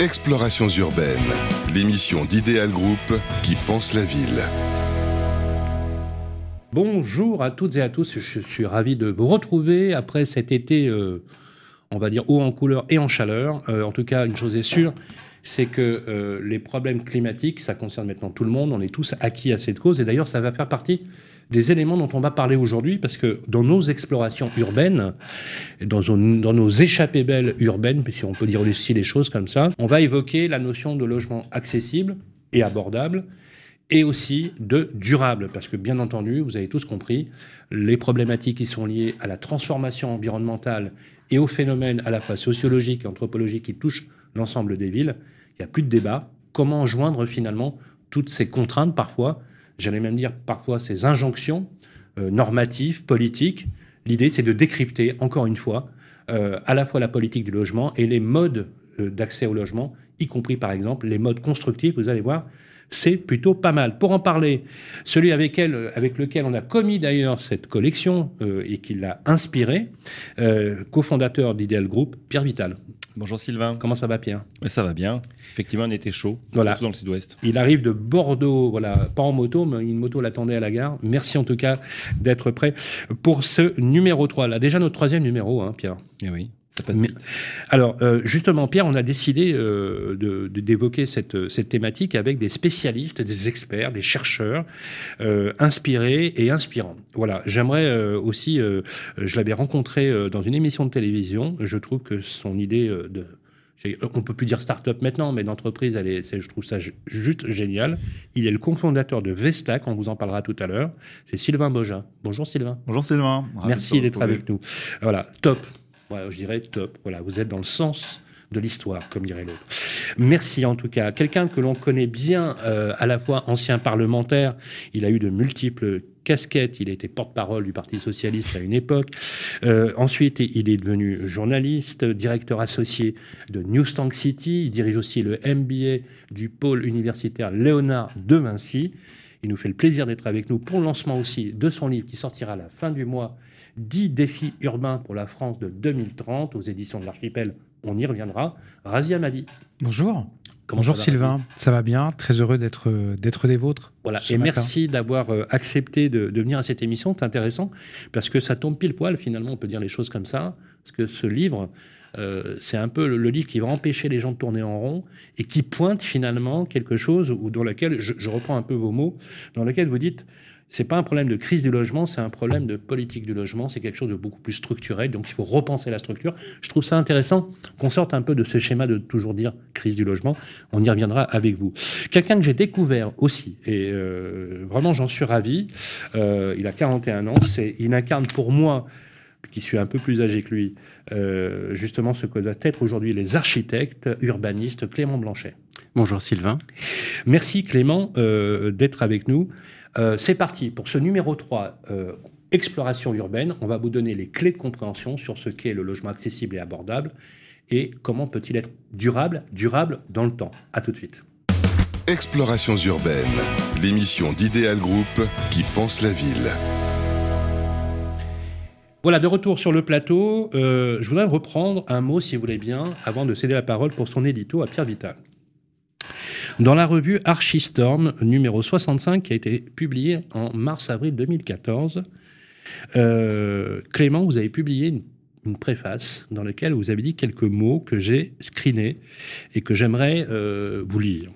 Explorations urbaines, l'émission d'Idéal Group qui pense la ville. Bonjour à toutes et à tous, je suis ravi de vous retrouver après cet été, euh, on va dire, haut en couleur et en chaleur. Euh, en tout cas, une chose est sûre, c'est que euh, les problèmes climatiques, ça concerne maintenant tout le monde, on est tous acquis à cette cause, et d'ailleurs, ça va faire partie des éléments dont on va parler aujourd'hui, parce que dans nos explorations urbaines, dans, dans nos échappées belles urbaines, si on peut dire aussi les choses comme ça, on va évoquer la notion de logement accessible et abordable, et aussi de durable, parce que bien entendu, vous avez tous compris, les problématiques qui sont liées à la transformation environnementale et aux phénomènes à la fois sociologiques et anthropologiques qui touchent l'ensemble des villes, il n'y a plus de débat. Comment joindre finalement toutes ces contraintes parfois j'allais même dire parfois ces injonctions euh, normatives, politiques? L'idée, c'est de décrypter, encore une fois, euh, à la fois la politique du logement et les modes euh, d'accès au logement, y compris par exemple les modes constructifs, vous allez voir, c'est plutôt pas mal. Pour en parler, celui avec, lequel on a commis d'ailleurs cette collection et qui l'a inspiré, cofondateur d'Ideal Group, Pierre Vital. Bonjour Sylvain. Comment ça va Pierre? Ça va bien. Effectivement, on était chaud, voilà. surtout dans le sud-ouest. Il arrive de Bordeaux, voilà, pas en moto, mais une moto l'attendait à la gare. Merci en tout cas d'être prêt pour ce numéro 3. Là, déjà notre troisième numéro, hein, Pierre. Eh oui. Alors, euh, justement, Pierre, on a décidé euh, d'évoquer cette, cette, thématique avec des spécialistes, des experts, des chercheurs euh, inspirés et inspirants. Voilà, j'aimerais aussi, je l'avais rencontré dans une émission de télévision, je trouve que son idée de... On peut plus dire start-up maintenant, mais d'entreprise, je trouve ça juste génial. Il est le cofondateur de Vestac, on vous en parlera tout à l'heure. C'est Sylvain Bogin. Bonjour Sylvain. Bonjour Sylvain. Merci d'être avec nous. Voilà, top je dirais top. Voilà, vous êtes dans le sens de l'histoire, comme dirait l'autre. Merci en tout cas. Quelqu'un que l'on connaît bien, euh, à la fois ancien parlementaire, il a eu de multiples casquettes, il a été porte-parole du Parti socialiste à une époque. Euh, ensuite, il est devenu journaliste, directeur associé de New Tank City, il dirige aussi le MBA du pôle universitaire Léonard de Vinci. Il nous fait le plaisir d'être avec nous pour le lancement aussi de son livre qui sortira à la fin du mois 10 défis urbains pour la France de 2030 aux éditions de l'Archipel. On y reviendra. Razia Madi. Bonjour. Bonjour Sylvain, ça va bien? Très heureux d'être d'être des vôtres. Voilà, et merci d'avoir euh, accepté de, venir à cette émission. C'est intéressant parce que ça tombe pile poil finalement, on peut dire les choses comme ça. Parce que ce livre, euh, c'est un peu le, livre qui va empêcher les gens de tourner en rond et qui pointe finalement quelque chose ou dans lequel, je, je reprends un peu vos mots, dans lequel vous dites c'est pas un problème de crise du logement, c'est un problème de politique du logement. C'est quelque chose de beaucoup plus structurel. Donc, il faut repenser la structure. Je trouve ça intéressant qu'on sorte un peu de ce schéma de toujours dire crise du logement. On y reviendra avec vous. Quelqu'un que j'ai découvert aussi, et euh, vraiment j'en suis ravi. Euh, il a 41 ans. C'est, il incarne pour moi qui suis un peu plus âgé que lui, euh, justement ce que doit être aujourd'hui les architectes urbanistes, Clément Blanchet. Bonjour Sylvain. Merci Clément d'être avec nous. Euh, c'est parti pour ce numéro 3, euh, exploration urbaine. On va vous donner les clés de compréhension sur ce qu'est le logement accessible et abordable et comment peut-il être durable, durable dans le temps. À tout de suite. Explorations urbaines, l'émission d'Idéal Group qui pense la ville. Voilà, de retour sur le plateau, euh, je voudrais reprendre un mot, si vous voulez bien, avant de céder la parole pour son édito à Pierre Vital. Dans la revue Archistorm numéro 65, qui a été publiée en mars-avril 2014, euh, Clément, vous avez publié une, préface dans laquelle vous avez dit quelques mots que j'ai screenés et que j'aimerais euh, vous lire.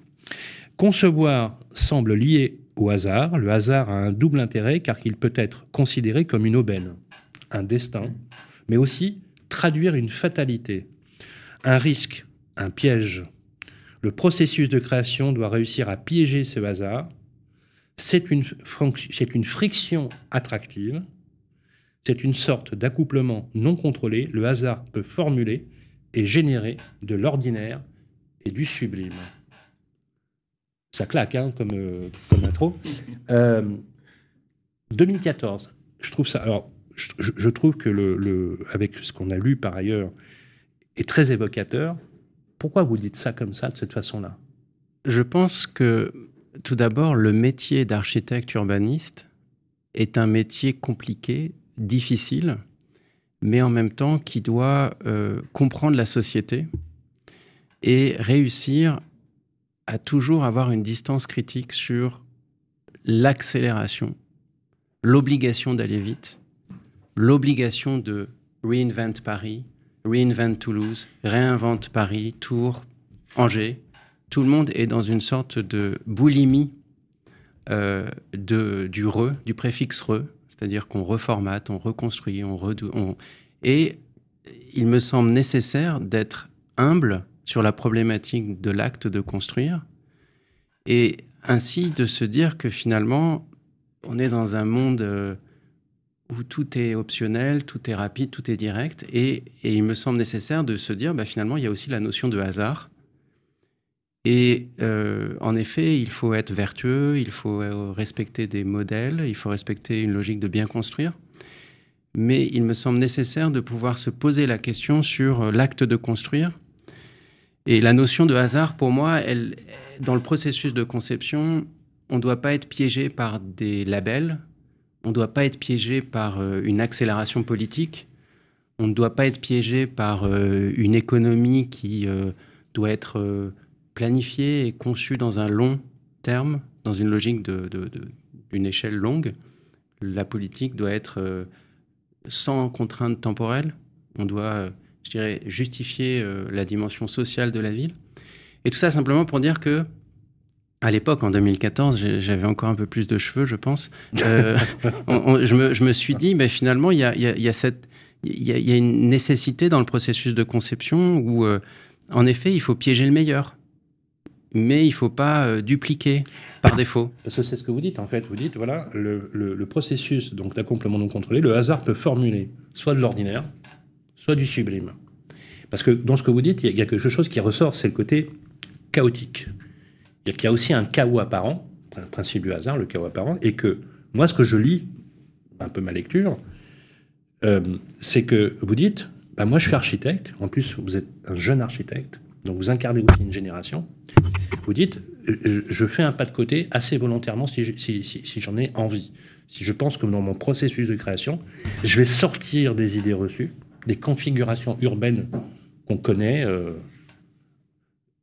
Concevoir semble lié au hasard. Le hasard a un double intérêt car il peut être considéré comme une aubaine, un destin, mais aussi traduire une fatalité, un risque, un piège. Le processus de création doit réussir à piéger ce hasard. C'est une, friction attractive. C'est une sorte d'accouplement non contrôlé. Le hasard peut formuler et générer de l'ordinaire et du sublime. Ça claque hein, comme, euh, intro. 2014, euh, je trouve ça. Alors, je, trouve que le, avec ce qu'on a lu par ailleurs, est très évocateur. Pourquoi vous dites ça comme ça, de cette façon-là? Je pense que, tout d'abord, le métier d'architecte urbaniste est un métier compliqué, difficile, mais en même temps qui doit euh, comprendre la société et réussir à toujours avoir une distance critique sur l'accélération, l'obligation d'aller vite, l'obligation de reinvent Paris, reinvent Toulouse, réinvente Paris, Tours, Angers. Tout le monde est dans une sorte de boulimie euh, de, du re, du préfixe re, c'est-à-dire qu'on reformate, on reconstruit, on, on... Et il me semble nécessaire d'être humble sur la problématique de l'acte de construire et ainsi de se dire que finalement, on est dans un monde euh, où tout est optionnel, tout est rapide, tout est direct. Et, il me semble nécessaire de se dire, bah, finalement, il y a aussi la notion de hasard. Et euh, en effet, il faut être vertueux, il faut euh, respecter des modèles, il faut respecter une logique de bien construire. Mais il me semble nécessaire de pouvoir se poser la question sur l'acte de construire et la notion de hasard, pour moi, dans le processus de conception, on ne doit pas être piégé par des labels, on ne doit pas être piégé par euh, une accélération politique, on ne doit pas être piégé par euh, une économie qui euh, doit être planifiée et conçue dans un long terme, dans une logique d'une échelle longue. La politique doit être sans contrainte temporelle. On doit je dirais, justifier la dimension sociale de la ville. Et tout ça simplement pour dire que, à l'époque, en 2014, j'avais encore un peu plus de cheveux, je pense. Euh, je, me, je, me, suis dit, mais finalement, il y a, y a, cette, il y, a, une nécessité dans le processus de conception où, euh, en effet, il faut piéger le meilleur. Mais il ne faut pas dupliquer par défaut. Parce que c'est ce que vous dites, en fait. Vous dites, voilà, le, le, le processus d'accomplement non contrôlé, le hasard peut formuler soit de l'ordinaire, soit du sublime. Parce que dans ce que vous dites, il y a quelque chose qui ressort, c'est le côté chaotique. Il y a aussi un chaos apparent, le principe du hasard, le chaos apparent, et que moi, ce que je lis, un peu ma lecture, euh, c'est que vous dites, bah moi je suis architecte, en plus vous êtes un jeune architecte, donc vous incarnez aussi une génération, vous dites, je fais un pas de côté assez volontairement si j'en ai envie. Si je pense que dans mon processus de création, je vais sortir des idées reçues, des configurations urbaines qu'on connaît, euh,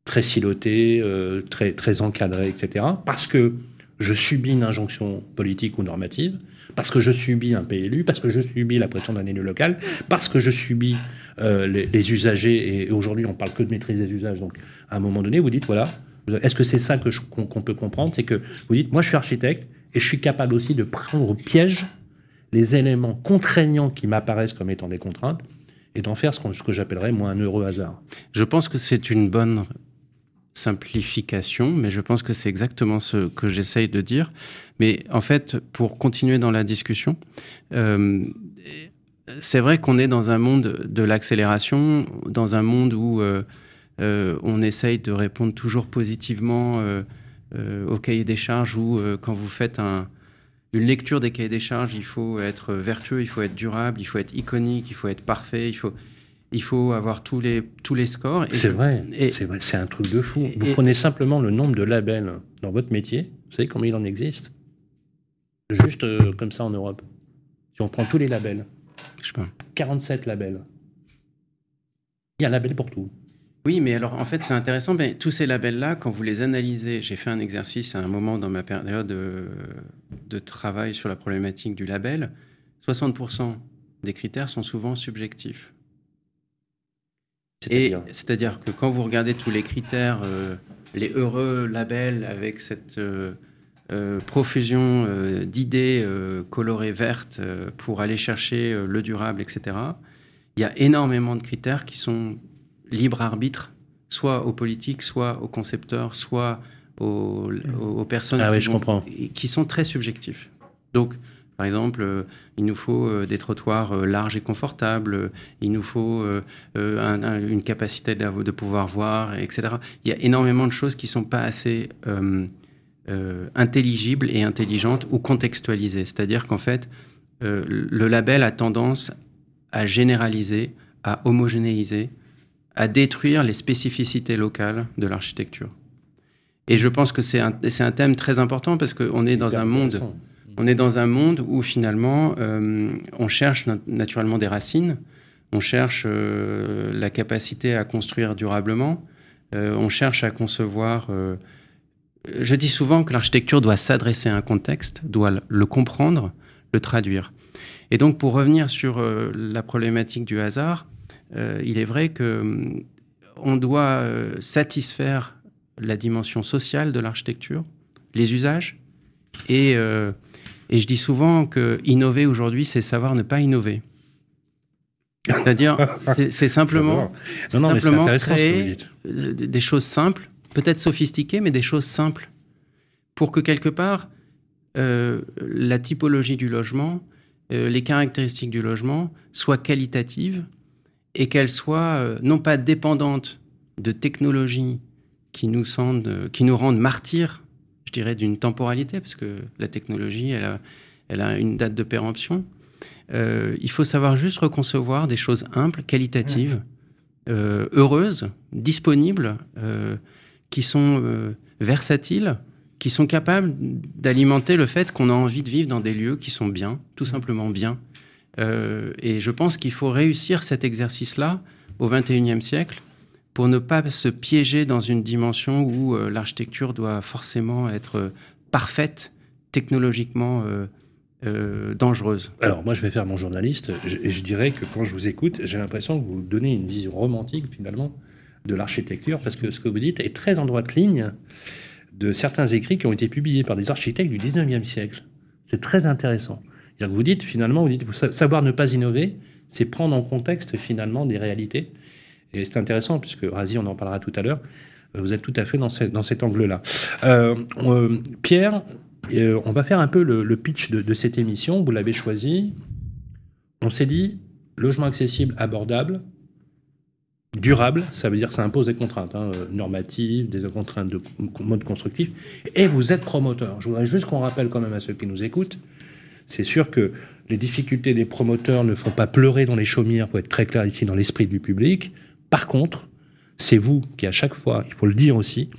très silotées, euh, très, très encadrées, etc. Parce que je subis une injonction politique ou normative, parce que je subis un PLU, parce que je subis la pression d'un élu local, parce que je subis euh, les, usagers, et aujourd'hui on parle que de maîtrise des usages, donc à un moment donné vous dites, voilà, est-ce que c'est ça qu'on peut comprendre C'est que vous dites, moi je suis architecte, et je suis capable aussi de prendre au piège les éléments contraignants qui m'apparaissent comme étant des contraintes et d'en faire ce, ce que j'appellerais moi un heureux hasard. Je pense que c'est une bonne simplification, mais je pense que c'est exactement ce que j'essaye de dire. Mais en fait, pour continuer dans la discussion, euh, c'est vrai qu'on est dans un monde de l'accélération, dans un monde où euh, euh, on essaye de répondre toujours positivement au cahier des charges, ou quand vous faites un, une lecture des cahiers des charges, il faut être vertueux, il faut être durable, il faut être iconique, il faut être parfait, il faut, il faut avoir tous les, tous les scores. C'est vrai, c'est vrai, c'est un truc de fou. Vous prenez simplement le nombre de labels dans votre métier, vous savez combien il en existe? Juste euh, comme ça en Europe. Si on prend tous les labels, je sais pas. 47 labels. Il y a un label pour tout. Oui, mais alors en fait, c'est intéressant. Mais tous ces labels-là, quand vous les analysez, j'ai fait un exercice à un moment dans ma période de, travail sur la problématique du label. 60% des critères sont souvent subjectifs. C'est-à-dire que quand vous regardez tous les critères, euh, les heureux labels avec cette euh, euh, profusion d'idées colorées vertes pour aller chercher le durable, etc., il y a énormément de critères qui sont libre arbitre, soit aux politiques, soit aux concepteurs, soit aux, personnes ah qui, qui, sont très subjectifs. Donc, par exemple, euh, il nous faut euh, des trottoirs euh, larges et confortables, il nous faut une capacité de, de, pouvoir voir, etc. Il y a énormément de choses qui ne sont pas assez intelligibles et intelligentes ou contextualisées. C'est-à-dire qu'en fait, le label a tendance à généraliser, à homogénéiser, à détruire les spécificités locales de l'architecture. Et je pense que c'est un, un, thème très important parce qu'on est dans un monde, on est dans un monde où finalement euh, on cherche naturellement des racines, on cherche euh, la capacité à construire durablement, on cherche à concevoir. je dis souvent que l'architecture doit s'adresser à un contexte, doit le comprendre, le traduire. Et donc, pour revenir sur la problématique du hasard, il est vrai que on doit satisfaire la dimension sociale de l'architecture, les usages, et, et je dis souvent que innover aujourd'hui, c'est savoir ne pas innover. C'est-à-dire, c'est simplement, simplement créer euh, des choses simples, peut-être sophistiquées, mais des choses simples, pour que quelque part, euh, la typologie du logement, euh, les caractéristiques du logement soient qualitatives et qu'elles soient non pas dépendantes de technologies qui nous, qui nous rendent martyrs, je dirais, d'une temporalité, parce que la technologie, elle a, elle a une date de péremption, euh, il faut savoir juste reconcevoir des choses simples, qualitatives, euh, heureuses, disponibles, euh, qui sont versatiles, qui sont capables d'alimenter le fait qu'on a envie de vivre dans des lieux qui sont bien, tout simplement bien. et je pense qu'il faut réussir cet exercice-là au XXIe siècle pour ne pas se piéger dans une dimension où l'architecture doit forcément être parfaite, technologiquement euh, dangereuse. Alors moi je vais faire mon journaliste et je, dirais que quand je vous écoute, j'ai l'impression que vous donnez une vision romantique finalement de l'architecture parce que ce que vous dites est très en droite ligne de certains écrits qui ont été publiés par des architectes du 19e siècle. C'est très intéressant. Vous dites finalement, savoir ne pas innover, c'est prendre en contexte finalement des réalités. Et c'est intéressant puisque Razi, on en parlera tout à l'heure. Vous êtes tout à fait dans, cet angle-là. Euh, euh, Pierre, euh, on va faire un peu le, pitch de, cette émission. Vous l'avez choisi. On s'est dit logement accessible, abordable, durable. Ça veut dire que ça impose des contraintes hein, euh, normatives, des contraintes de mode constructif. Et vous êtes promoteur. Je voudrais juste qu'on rappelle quand même à ceux qui nous écoutent. C'est sûr que les difficultés des promoteurs ne font pas pleurer dans les chaumières, pour être très clair ici, dans l'esprit du public. Par contre, c'est vous qui, à chaque fois, il faut le dire aussi,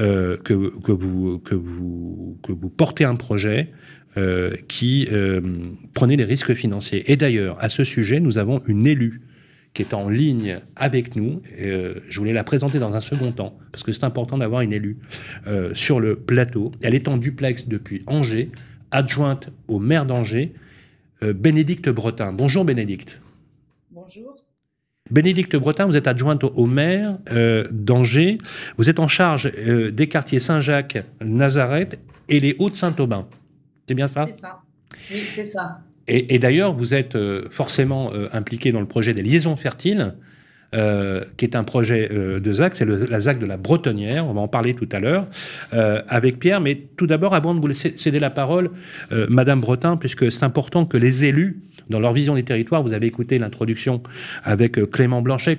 euh, que, vous, portez un projet euh, qui euh, prenait des risques financiers. Et d'ailleurs, à ce sujet, nous avons une élue qui est en ligne avec nous. je voulais la présenter dans un second temps, parce que c'est important d'avoir une élue sur le plateau. Elle est en duplex depuis Angers, adjointe au maire d'Angers, Bénédicte Bretin. Bonjour Bénédicte. Bonjour. Bénédicte Bretin, vous êtes adjointe au maire euh, d'Angers. Vous êtes en charge euh, des quartiers Saint-Jacques, Nazareth et les Hauts-de-Saint-Aubin. C'est bien ça? C'est ça. Oui, c'est ça. Et, d'ailleurs, vous êtes euh, forcément impliqué dans le projet des liaisons fertiles, qui est un projet de ZAC, c'est la ZAC de la Bretonnière, on va en parler tout à l'heure, avec Pierre. Mais tout d'abord, avant de vous céder la parole, Madame Bretin, puisque c'est important que les élus dans leur vision des territoires. Vous avez écouté l'introduction avec euh, Clément Blanchet,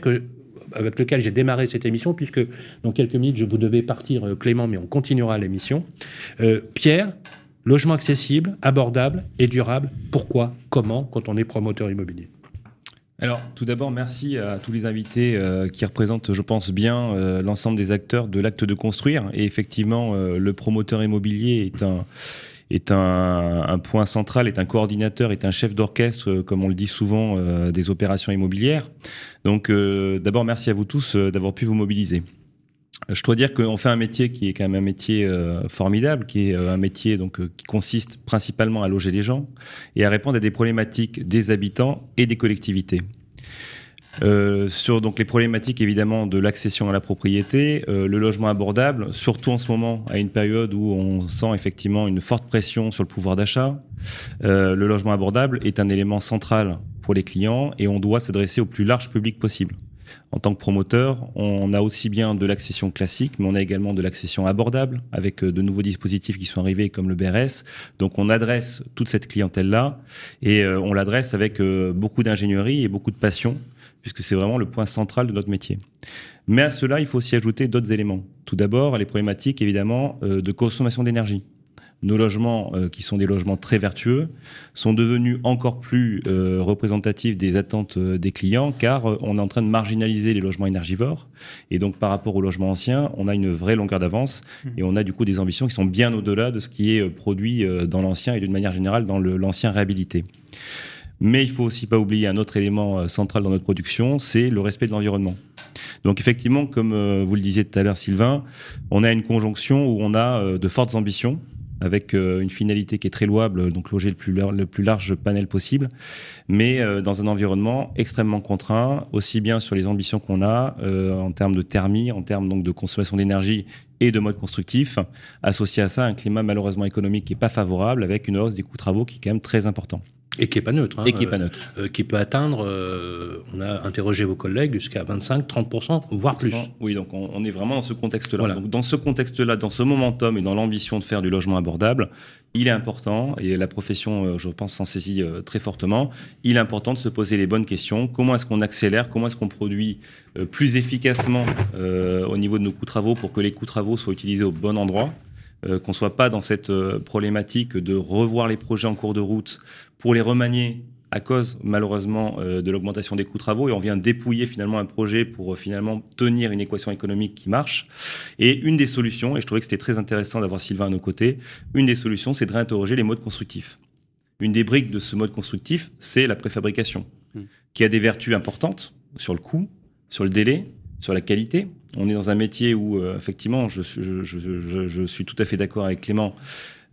avec lequel j'ai démarré cette émission, puisque dans quelques minutes, je vous devais partir, euh, Clément, mais on continuera l'émission. Euh, Pierre, logement accessible, abordable et durable, pourquoi, comment, quand on est promoteur immobilier alors, tout d'abord, merci à tous les invités qui représentent, je pense, bien l'ensemble des acteurs de l'acte de construire. Et effectivement, le promoteur immobilier est un, est un, point central, est un coordinateur, est un chef d'orchestre, euh, comme on le dit souvent, euh, des opérations immobilières. Donc euh, d'abord, merci à vous tous d'avoir pu vous mobiliser. Je dois dire qu'on fait un métier qui est quand même un métier formidable, qui est un métier donc qui consiste principalement à loger les gens et à répondre à des problématiques des habitants et des collectivités. Euh, sur donc les problématiques évidemment de l'accession à la propriété, euh, le logement abordable, surtout en ce moment à une période où on sent effectivement une forte pression sur le pouvoir d'achat. Euh, le logement abordable est un élément central pour les clients et on doit s'adresser au plus large public possible. En tant que promoteur, on a aussi bien de l'accession classique, mais on a également de l'accession abordable avec de nouveaux dispositifs qui sont arrivés comme le BRS. Donc on adresse toute cette clientèle-là et on l'adresse avec beaucoup d'ingénierie et beaucoup de passion puisque c'est vraiment le point central de notre métier. Mais à cela, il faut aussi ajouter d'autres éléments. Tout d'abord, les problématiques, évidemment, euh, de consommation d'énergie. Nos logements, euh, qui sont des logements très vertueux, sont devenus encore plus euh, représentatifs des attentes des clients, car on est en train de marginaliser les logements énergivores. Et donc, par rapport aux logements anciens, on a une vraie longueur d'avance mmh. et on a du coup des ambitions qui sont bien au-delà de ce qui est produit dans l'ancien et d'une manière générale dans l'ancien réhabilité. Mais il faut aussi pas oublier un autre élément euh, central dans notre production, c'est le respect de l'environnement. Donc effectivement, comme vous le disiez tout à l'heure, Sylvain, on a une conjonction où on a de fortes ambitions avec une finalité qui est très louable, donc loger le plus, large panel possible, mais dans un environnement extrêmement contraint, aussi bien sur les ambitions qu'on a en termes de thermie, en termes de consommation d'énergie et de mode constructif, associé à ça un climat malheureusement économique qui n'est pas favorable, avec une hausse des coûts travaux qui est quand même très important. Et qui n'est pas neutre. Hein, et qui n'est pas neutre. Euh, qui peut atteindre, euh, on a interrogé vos collègues, jusqu'à 25-30%, voire plus. Oui, donc on, est vraiment dans ce contexte-là. Donc dans ce contexte-là, dans ce momentum et dans l'ambition de faire du logement abordable, il est important, et la profession, euh, je pense, s'en saisit très fortement, il est important de se poser les bonnes questions. Comment est-ce qu'on accélère? Comment est-ce qu'on produit plus efficacement au niveau de nos coûts travaux pour que les coûts travaux soient utilisés au bon endroit? Qu'on soit pas dans cette problématique de revoir les projets en cours de route pour les remanier à cause malheureusement euh, de l'augmentation des coûts travaux et on vient dépouiller finalement un projet pour euh, finalement tenir une équation économique qui marche. Et une des solutions, et je trouvais que c'était très intéressant d'avoir Sylvain à nos côtés, une des solutions c'est de réinterroger les modes constructifs. Une des briques de ce mode constructif, c'est la préfabrication, hmm. qui a des vertus importantes sur le coût, sur le délai, sur la qualité. On est dans un métier où, euh, effectivement, je, suis tout à fait d'accord avec Clément,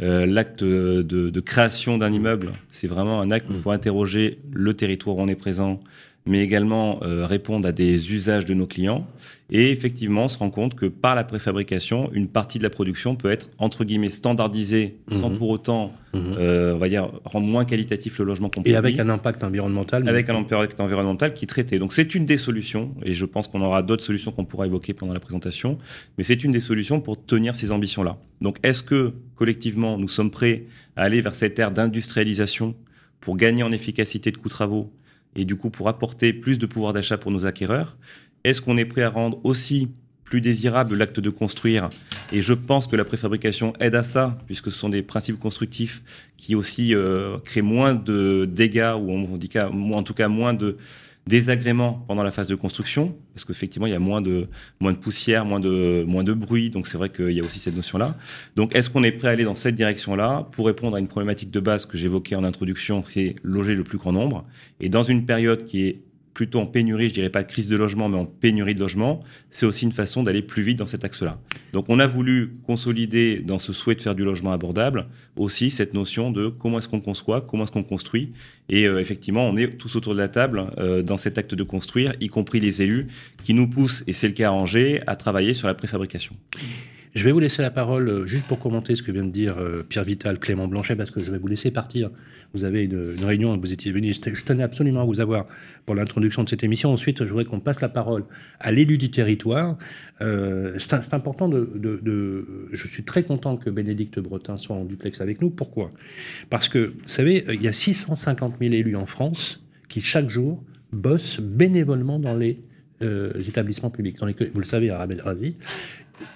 euh, l'acte de, création d'un immeuble, c'est vraiment un acte où il faut interroger le territoire où on est présent, mais également euh, répondre à des usages de nos clients. Et effectivement, on se rend compte que par la préfabrication, une partie de la production peut être, entre guillemets, standardisée, sans mhm. pour autant, mhm. euh, on va dire, rendre moins qualitatif le logement qu'on Et avec un impact environnemental. Avec un impact environnemental qui est traité. Donc c'est une des solutions, et je pense qu'on aura d'autres solutions qu'on pourra évoquer pendant la présentation, mais c'est une des solutions pour tenir ces ambitions-là. Donc est-ce que, collectivement, nous sommes prêts à aller vers cette ère d'industrialisation pour gagner en efficacité de coûts travaux et du coup pour apporter plus de pouvoir d'achat pour nos acquéreurs Est-ce qu'on est prêt à rendre aussi plus désirable l'acte de construire? Et je pense que la préfabrication aide à ça, puisque ce sont des principes constructifs qui aussi euh, créent moins de dégâts, ou en tout cas moins de désagréments pendant la phase de construction, parce qu'effectivement, il y a moins de, moins de poussière, moins de, moins de bruit, donc c'est vrai qu'il y a aussi cette notion-là. Donc, est-ce qu'on est prêt à aller dans cette direction-là pour répondre à une problématique de base que j'évoquais en introduction, c'est loger le plus grand nombre, et dans une période qui est plutôt en pénurie, je dirais pas de crise de logement, mais en pénurie de logement, c'est aussi une façon d'aller plus vite dans cet axe-là. Donc on a voulu consolider dans ce souhait de faire du logement abordable aussi cette notion de comment est-ce qu'on conçoit, comment est-ce qu'on construit. Et euh, effectivement, on est tous autour de la table euh, dans cet acte de construire, y compris les élus, qui nous poussent, et c'est le cas à Angers, à travailler sur la préfabrication. Je vais vous laisser la parole euh, juste pour commenter ce que vient de dire Pierre Vital, Clément Blanchet, parce que je vais vous laisser partir vous avez une, réunion, vous étiez venu. Je tenais absolument à vous avoir pour l'introduction de cette émission. Ensuite, je voudrais qu'on passe la parole à l'élu du territoire. Euh, c'est important de, Je suis très content que Bénédicte Bretin soit en duplex avec nous. Pourquoi? Parce que, vous savez, il y a 650 000 élus en France qui, chaque jour, bossent bénévolement dans les euh, établissements publics. Dans les, vous le savez, à Razi,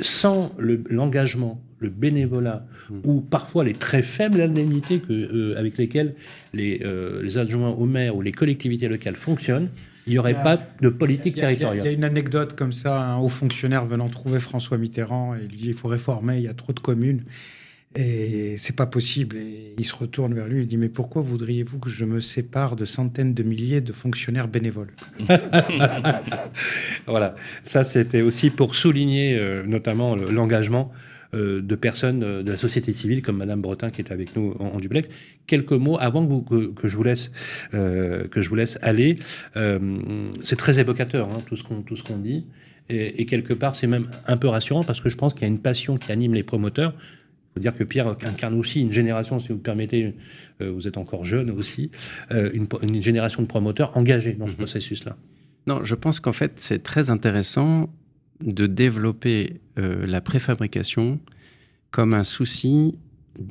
sans l'engagement, le, bénévolat, hmm. ou parfois les très faibles indemnités que, euh, avec lesquelles les, euh, les, adjoints au maire ou les collectivités locales fonctionnent, il n'y aurait pas de politique territoriale. Il y, a une anecdote comme ça, un haut fonctionnaire venant trouver François Mitterrand et lui dit il faut réformer, il y a trop de communes. Et c'est pas possible. Et il se retourne vers lui et dit Mais pourquoi voudriez-vous que je me sépare de centaines de milliers de fonctionnaires bénévoles Voilà. Ça, c'était aussi pour souligner euh, notamment l'engagement euh, de personnes euh, de la société civile comme Madame Bretin qui est avec nous en, duplex. Quelques mots avant que, je vous laisse que je vous laisse aller. c'est très évocateur hein, tout ce qu'on dit. Et, quelque part, c'est même un peu rassurant parce que je pense qu'il y a une passion qui anime les promoteurs faut dire que Pierre incarne aussi une génération, si vous permettez, euh, vous êtes encore jeune aussi, euh, une, génération de promoteurs engagés dans ce mhm. processus-là. Non, je pense qu'en fait, c'est très intéressant de développer euh, la préfabrication comme un souci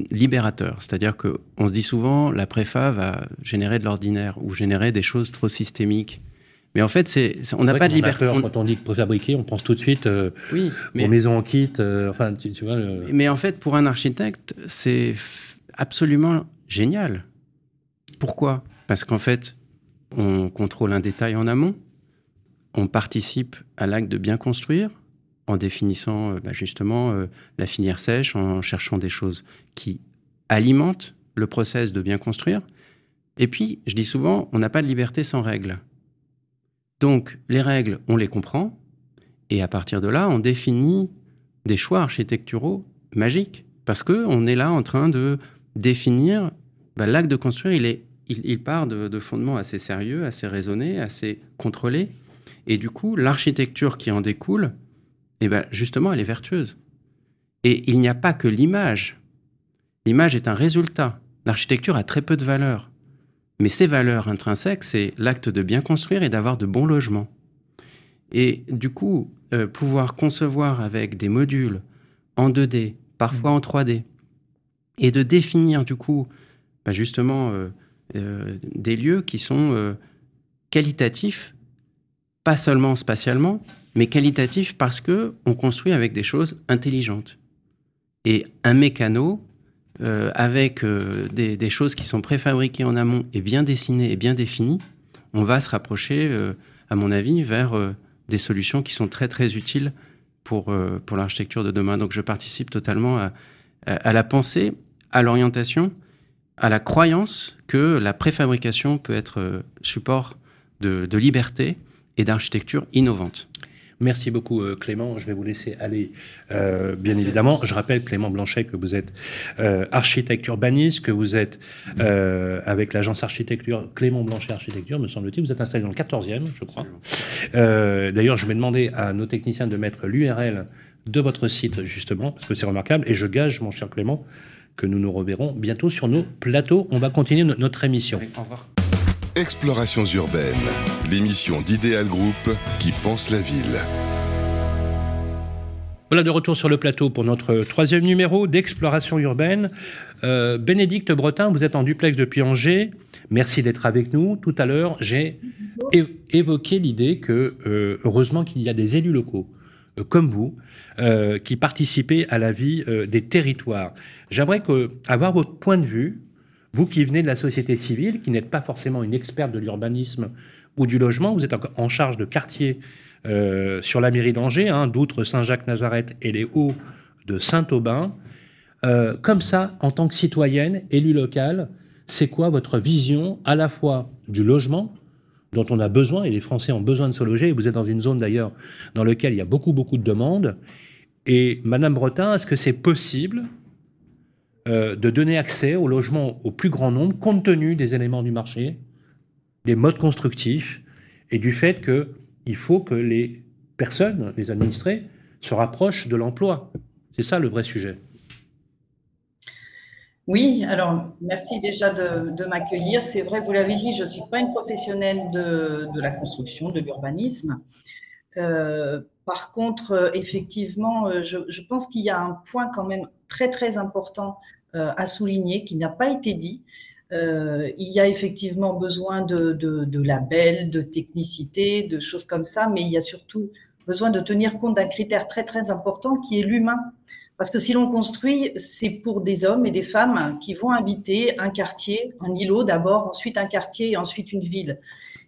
libérateur. C'est-à-dire qu'on se dit souvent, la préfa va générer de l'ordinaire ou générer des choses trop systémiques. Mais en fait, c'est, on n'a pas de liberté. Quand on dit préfabriquer, on pense tout de suite euh, oui, mais, aux maisons en kit. Euh, enfin, tu, vois. Mais en fait, pour un architecte, c'est absolument génial. Pourquoi? Parce qu'en fait, on contrôle un détail en amont, on participe à l'acte de bien construire en définissant euh, bah, justement la filière sèche, en cherchant des choses qui alimentent le process de bien construire. Et puis, je dis souvent, on n'a pas de liberté sans règles. Donc, les règles, on les comprend. Et à partir de là, on définit des choix architecturaux magiques. Parce qu'on est là en train de définir bah, l'acte de construire, il, part de, fondements assez sérieux, assez raisonnés, assez contrôlés. Et du coup, l'architecture qui en découle, eh ben, justement, elle est vertueuse. Et il n'y a pas que l'image. L'image est un résultat. L'architecture a très peu de valeur. Mais ces valeurs intrinsèques, c'est l'acte de bien construire et d'avoir de bons logements. Et du coup, euh, pouvoir concevoir avec des modules en 2D, parfois en 3D, et de définir du coup bah, justement euh, euh, des lieux qui sont qualitatifs, pas seulement spatialement, mais qualitatifs parce que on construit avec des choses intelligentes. Et un mécano, euh, avec euh, des, choses qui sont préfabriquées en amont et bien dessinées et bien définies, on va se rapprocher, euh, à mon avis, vers des solutions qui sont très utiles pour, pour l'architecture de demain. Donc je participe totalement à, la pensée, à l'orientation, à la croyance que la préfabrication peut être support de liberté et d'architecture innovante. Merci beaucoup euh, Clément. Je vais vous laisser aller, euh, bien évidemment. Je rappelle Clément Blanchet que vous êtes euh, architecte urbaniste, que vous êtes avec l'agence architecture Clément Blanchet Architecture, me semble-t-il. Vous êtes installé dans le 14e, je crois. D'ailleurs, je vais demander à nos techniciens de mettre l'URL de votre site, justement, parce que c'est remarquable. Et je gage, mon cher Clément, que nous nous reverrons bientôt sur nos plateaux. On va continuer notre émission. au revoir. Explorations urbaines, l'émission d'Idéal Group qui pense la ville. Voilà de retour sur le plateau pour notre troisième numéro d'Exploration urbaine. Euh, Bénédicte Bretin, vous êtes en duplex depuis Angers. Merci d'être avec nous. Tout à l'heure, j'ai évoqué l'idée que, euh, heureusement qu'il y a des élus locaux, euh, comme vous, qui participaient à la vie des territoires. J'aimerais avoir votre point de vue vous qui venez de la société civile, qui n'êtes pas forcément une experte de l'urbanisme ou du logement, vous êtes en charge de quartier euh, sur la mairie d'Angers, hein, d'outre Saint-Jacques-Nazareth et les Hauts de Saint-Aubin. Euh, comme ça, en tant que citoyenne, élue locale, c'est quoi votre vision à la fois du logement, dont on a besoin, et les Français ont besoin de se loger, vous êtes dans une zone d'ailleurs dans laquelle il y a beaucoup, beaucoup de demandes, et Madame Bretin, est-ce que c'est possible euh, de donner accès au logement au plus grand nombre, compte tenu des éléments du marché, des modes constructifs, et du fait qu'il faut que les personnes, les administrés, se rapprochent de l'emploi. C'est ça le vrai sujet. Oui, alors merci déjà de, m'accueillir. C'est vrai, vous l'avez dit, je ne suis pas une professionnelle de, la construction, de l'urbanisme. Euh, par contre, euh, effectivement, euh, je, pense qu'il y a un point quand même très très important à souligner qui n'a pas été dit. il y a effectivement besoin de, de, labels, de technicité, de choses comme ça, mais il y a surtout besoin de tenir compte d'un critère très très important qui est l'humain. Parce que si l'on construit, c'est pour des hommes et des femmes qui vont habiter un quartier, un îlot d'abord, ensuite un quartier et ensuite une ville.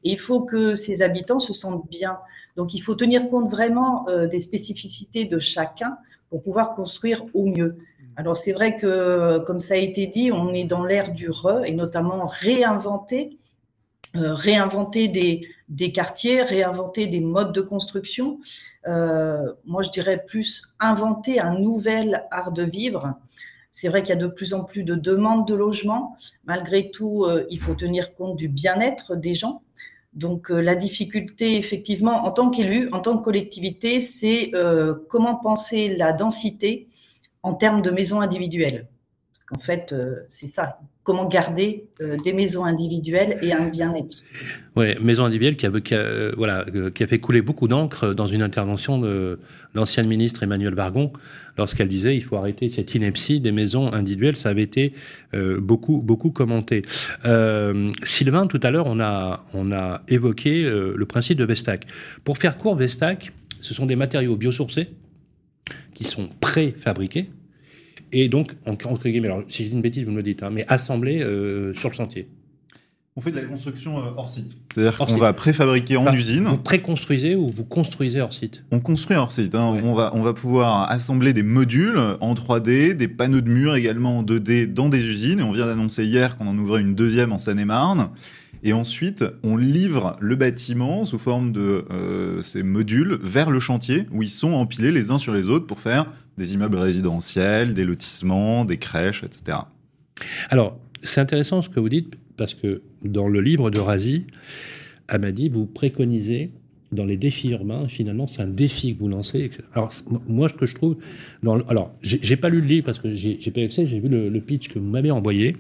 Et il faut que ces habitants se sentent bien. Donc, il faut tenir compte vraiment euh, des spécificités de chacun pour pouvoir construire au mieux. Alors, c'est vrai que, comme ça a été dit, on est dans l'ère du re et notamment réinventer, euh, réinventer des, des, quartiers, réinventer des modes de construction. Euh, moi, je dirais plus inventer un nouvel art de vivre. C'est vrai qu'il y a de plus en plus de demandes de logement. Malgré tout, il faut tenir compte du bien-être des gens. Donc euh, la difficulté, effectivement, en tant qu'élu, en tant que collectivité, c'est euh, comment penser la densité en termes de maisons individuelles. Parce qu'en fait, euh, c'est ça. Comment garder des maisons individuelles et un bien-être. Oui, maison individuelle qui a, voilà, qui a fait couler beaucoup d'encre dans une intervention de l'ancienne ministre Emmanuel Vargon lorsqu'elle disait il faut arrêter cette ineptie des maisons individuelles. Ça avait été euh, beaucoup, beaucoup commenté. Euh, Sylvain, tout à l'heure, on a, évoqué euh, le principe de Vestac. Pour faire court, Vestac, ce sont des matériaux biosourcés qui sont préfabriqués et donc, entre guillemets, alors si je dis une bêtise, vous me le dites, hein, mais assemblés sur le sentier. On fait de la construction euh, hors site. C'est-à-dire qu'on va préfabriquer en usine. Vous préconstruisez ou vous construisez hors site? On construit hors site. Hein. On, va, on va pouvoir assembler des modules en 3D, des panneaux de murs également en 2D dans des usines. Et on vient d'annoncer hier qu'on en ouvrait une deuxième en Seine-et-Marne. et ensuite on livre le bâtiment sous forme de euh, ces modules vers le chantier où ils sont empilés les uns sur les autres pour faire des immeubles résidentiels, des lotissements, des crèches, etc. Alors, c'est intéressant ce que vous dites, parce que dans le livre de Razi, Amadi, vous préconisez dans les défis urbains, finalement, c'est un défi que vous lancez. Alors, moi, ce que je trouve. Alors, j'ai pas lu le livre parce que j'ai pas accès, j'ai vu le, pitch que vous m'avez envoyé.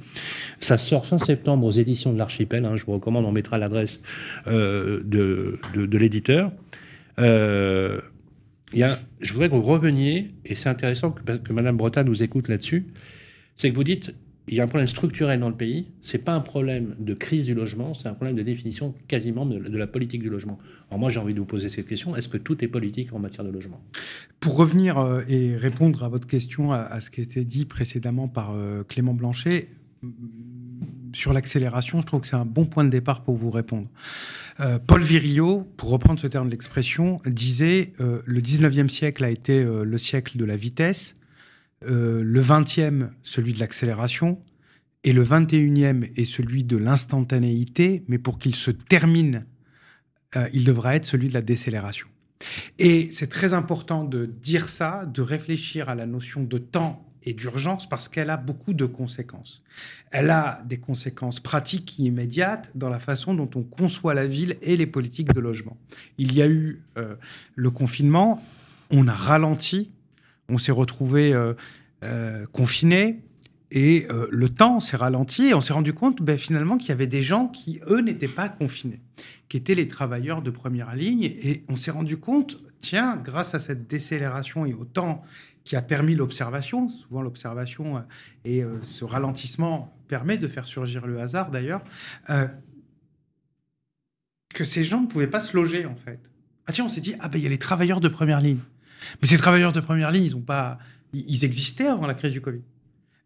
Ça sort fin septembre aux éditions de l'Archipel. Hein, je vous recommande, on mettra l'adresse euh, de, de, l'éditeur. Euh, je voudrais que vous reveniez, et c'est intéressant que, que Mme Bretagne nous écoute là-dessus, c'est que vous dites il y a un problème structurel dans le pays. Ce n'est pas un problème de crise du logement, c'est un problème de définition quasiment de, la politique du logement. Alors moi, j'ai envie de vous poser cette question. Est-ce que tout est politique en matière de logement? Pour revenir euh, et répondre à votre question, à, ce qui a été dit précédemment par euh, Clément Blanchet, sur l'accélération, je trouve que c'est un bon point de départ pour vous répondre. Euh, Paul Virilio, pour reprendre ce terme de l'expression, disait le 19e siècle a été le siècle de la vitesse, euh, le 20e, celui de l'accélération, et le 21e est celui de l'instantanéité, mais pour qu'il se termine, euh, il devra être celui de la décélération. Et c'est très important de dire ça, de réfléchir à la notion de temps et d'urgence parce qu'elle a beaucoup de conséquences. Elle a des conséquences pratiques immédiates dans la façon dont on conçoit la ville et les politiques de logement. Il y a eu euh, le confinement, on a ralenti on s'est retrouvé euh, euh, confiné et le temps s'est ralenti et on s'est rendu compte ben, finalement qu'il y avait des gens qui, eux, n'étaient pas confinés, qui étaient les travailleurs de première ligne. Et on s'est rendu compte, tiens, grâce à cette décélération et au temps qui a permis l'observation, souvent l'observation et ce ralentissement permet de faire surgir le hasard d'ailleurs, que ces gens ne pouvaient pas se loger en fait. Ah tiens, on s'est dit, ah ben il y a les travailleurs de première ligne. Mais ces travailleurs de première ligne, ils ont pas, ils existaient avant la crise du Covid.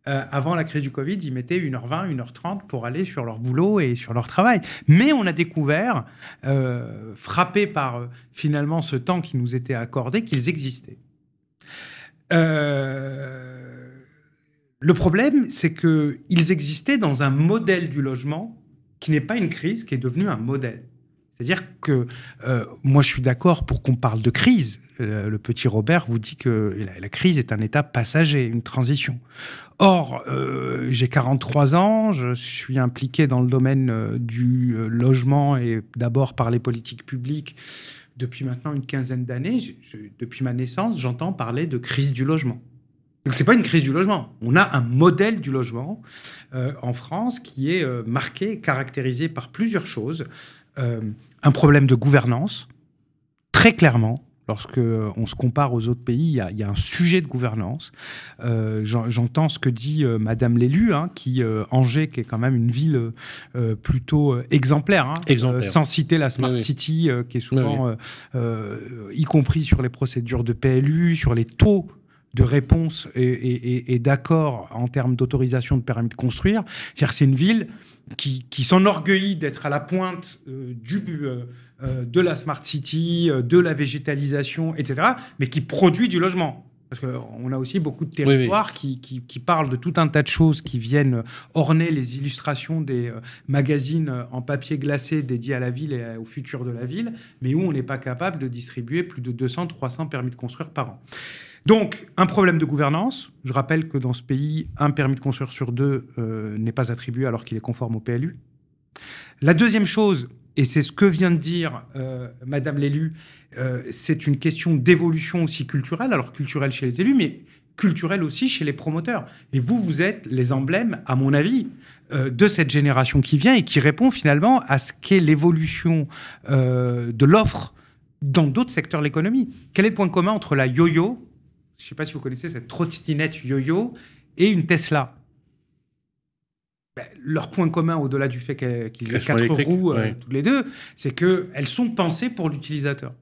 Euh, avant la crise du Covid, ils mettaient 1h20, 1h30 pour aller sur leur boulot et sur leur travail. Mais on a découvert, euh, frappé par euh, finalement ce temps qui nous était accordé, qu'ils existaient. le problème, c'est qu'ils existaient dans un modèle du logement qui n'est pas une crise, qui est devenu un modèle. C'est-à-dire que moi, je suis d'accord pour qu'on parle de crise. Euh, le petit Robert vous dit que la, crise est un état passager, une transition. Or, euh, j'ai 43 ans, je suis impliqué dans le domaine euh, du logement et d'abord par les politiques publiques depuis maintenant une quinzaine d'années. Depuis ma naissance, j'entends parler de crise du logement. Donc c'est pas une crise du logement. On a un modèle du logement en France qui est marqué, caractérisé par plusieurs choses. un problème de gouvernance, très clairement, Lorsque euh, on se compare aux autres pays, il y a, un sujet de gouvernance. Euh, j'entends ce que dit euh, Madame l'élu, hein, qui Angers, qui est quand même une ville plutôt exemplaire, hein, sans citer la Smart City, qui est souvent, y compris sur les procédures de PLU, sur les taux de réponse et, d'accord en termes d'autorisation de permis de construire. C'est-à-dire c'est une ville qui, qui s'enorgueillit d'être à la pointe du euh, de la smart city, euh, de la végétalisation, etc., mais qui produit du logement. Parce qu'on a aussi beaucoup de territoires Qui, qui, parlent de tout un tas de choses qui viennent orner les illustrations des euh, magazines en papier glacé dédiés à la ville et au futur de la ville, mais où on n'est pas capable de distribuer plus de 200-300 permis de construire par an. Donc, un problème de gouvernance. Je rappelle que dans ce pays, un permis de construire sur deux n'est pas attribué alors qu'il est conforme au PLU. La deuxième chose, et c'est ce que vient de dire euh, Madame l'élu, euh, c'est une question d'évolution aussi culturelle, alors culturelle chez les élus, mais culturelle aussi chez les promoteurs. Et vous, vous êtes les emblèmes, à mon avis, euh, de cette génération qui vient et qui répond finalement à ce qu'est l'évolution de l'offre dans d'autres secteurs de l'économie. Quel est le point commun entre la yo-yo, je ne sais pas si vous connaissez cette trottinette yo-yo, et une Tesla? Ben, leur point commun, au-delà du fait qu'ils aient quatre roues euh, toutes les deux, c'est qu'elles sont pensées pour l'utilisateur.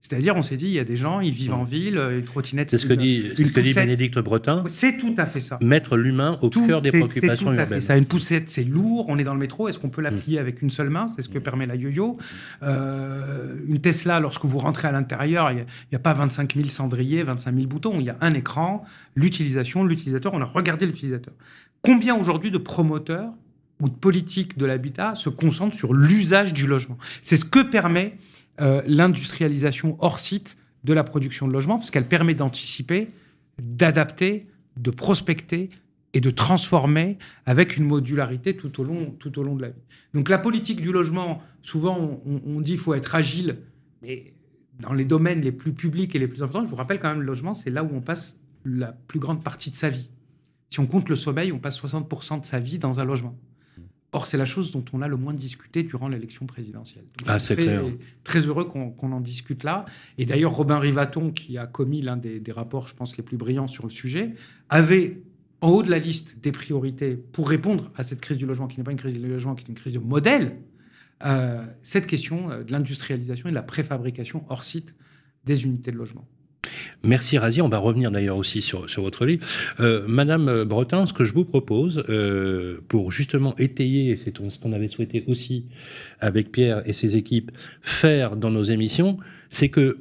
C'est-à-dire, on s'est dit, il y a des gens, ils vivent en ville, une trottinette. C'est ce que dit, ce que dit Bénédicte Bretin. C'est tout à fait ça. Mettre l'humain au cœur des préoccupations tout urbaines. Ça, une poussette, c'est lourd. On est dans le métro. Est-ce qu'on peut la mm. plier avec une seule main? C'est ce que mm. permet la yo-yo. Euh, une Tesla, lorsque vous rentrez à l'intérieur, il n'y a, pas 25 000 cendriers, 25 000 boutons. Il y a un écran, l'utilisation, l'utilisateur. On a regardé l'utilisateur. Combien aujourd'hui de promoteurs ou de politique de l'habitat se concentre sur l'usage du logement? C'est ce que permet euh, l'industrialisation hors site de la production de logement, parce qu'elle permet d'anticiper, d'adapter, de prospecter et de transformer avec une modularité tout au long, tout au long de la vie. Donc la politique du logement, souvent on, on dit qu'il faut être agile, mais dans les domaines les plus publics et les plus importants, je vous rappelle quand même le logement, c'est là où on passe la plus grande partie de sa vie. Si on compte le sommeil, on passe 60% de sa vie dans un logement. Or, c'est la chose dont on a le moins discuté durant l'élection présidentielle. Donc, ah, c'est très, clair. Très heureux qu'on en discute là. Et d'ailleurs, Robin Rivaton, qui a commis l'un des, des, rapports, je pense, les plus brillants sur le sujet, avait en haut de la liste des priorités pour répondre à cette crise du logement, qui n'est pas une crise du logement, qui est une crise de modèle, euh, cette question de l'industrialisation et de la préfabrication hors site des unités de logement. Merci Razi, on va revenir d'ailleurs aussi sur, sur, votre livre. Euh, Madame Bretin, ce que je vous propose, euh, pour justement étayer, c'est ce qu'on avait souhaité aussi avec Pierre et ses équipes faire dans nos émissions, c'est que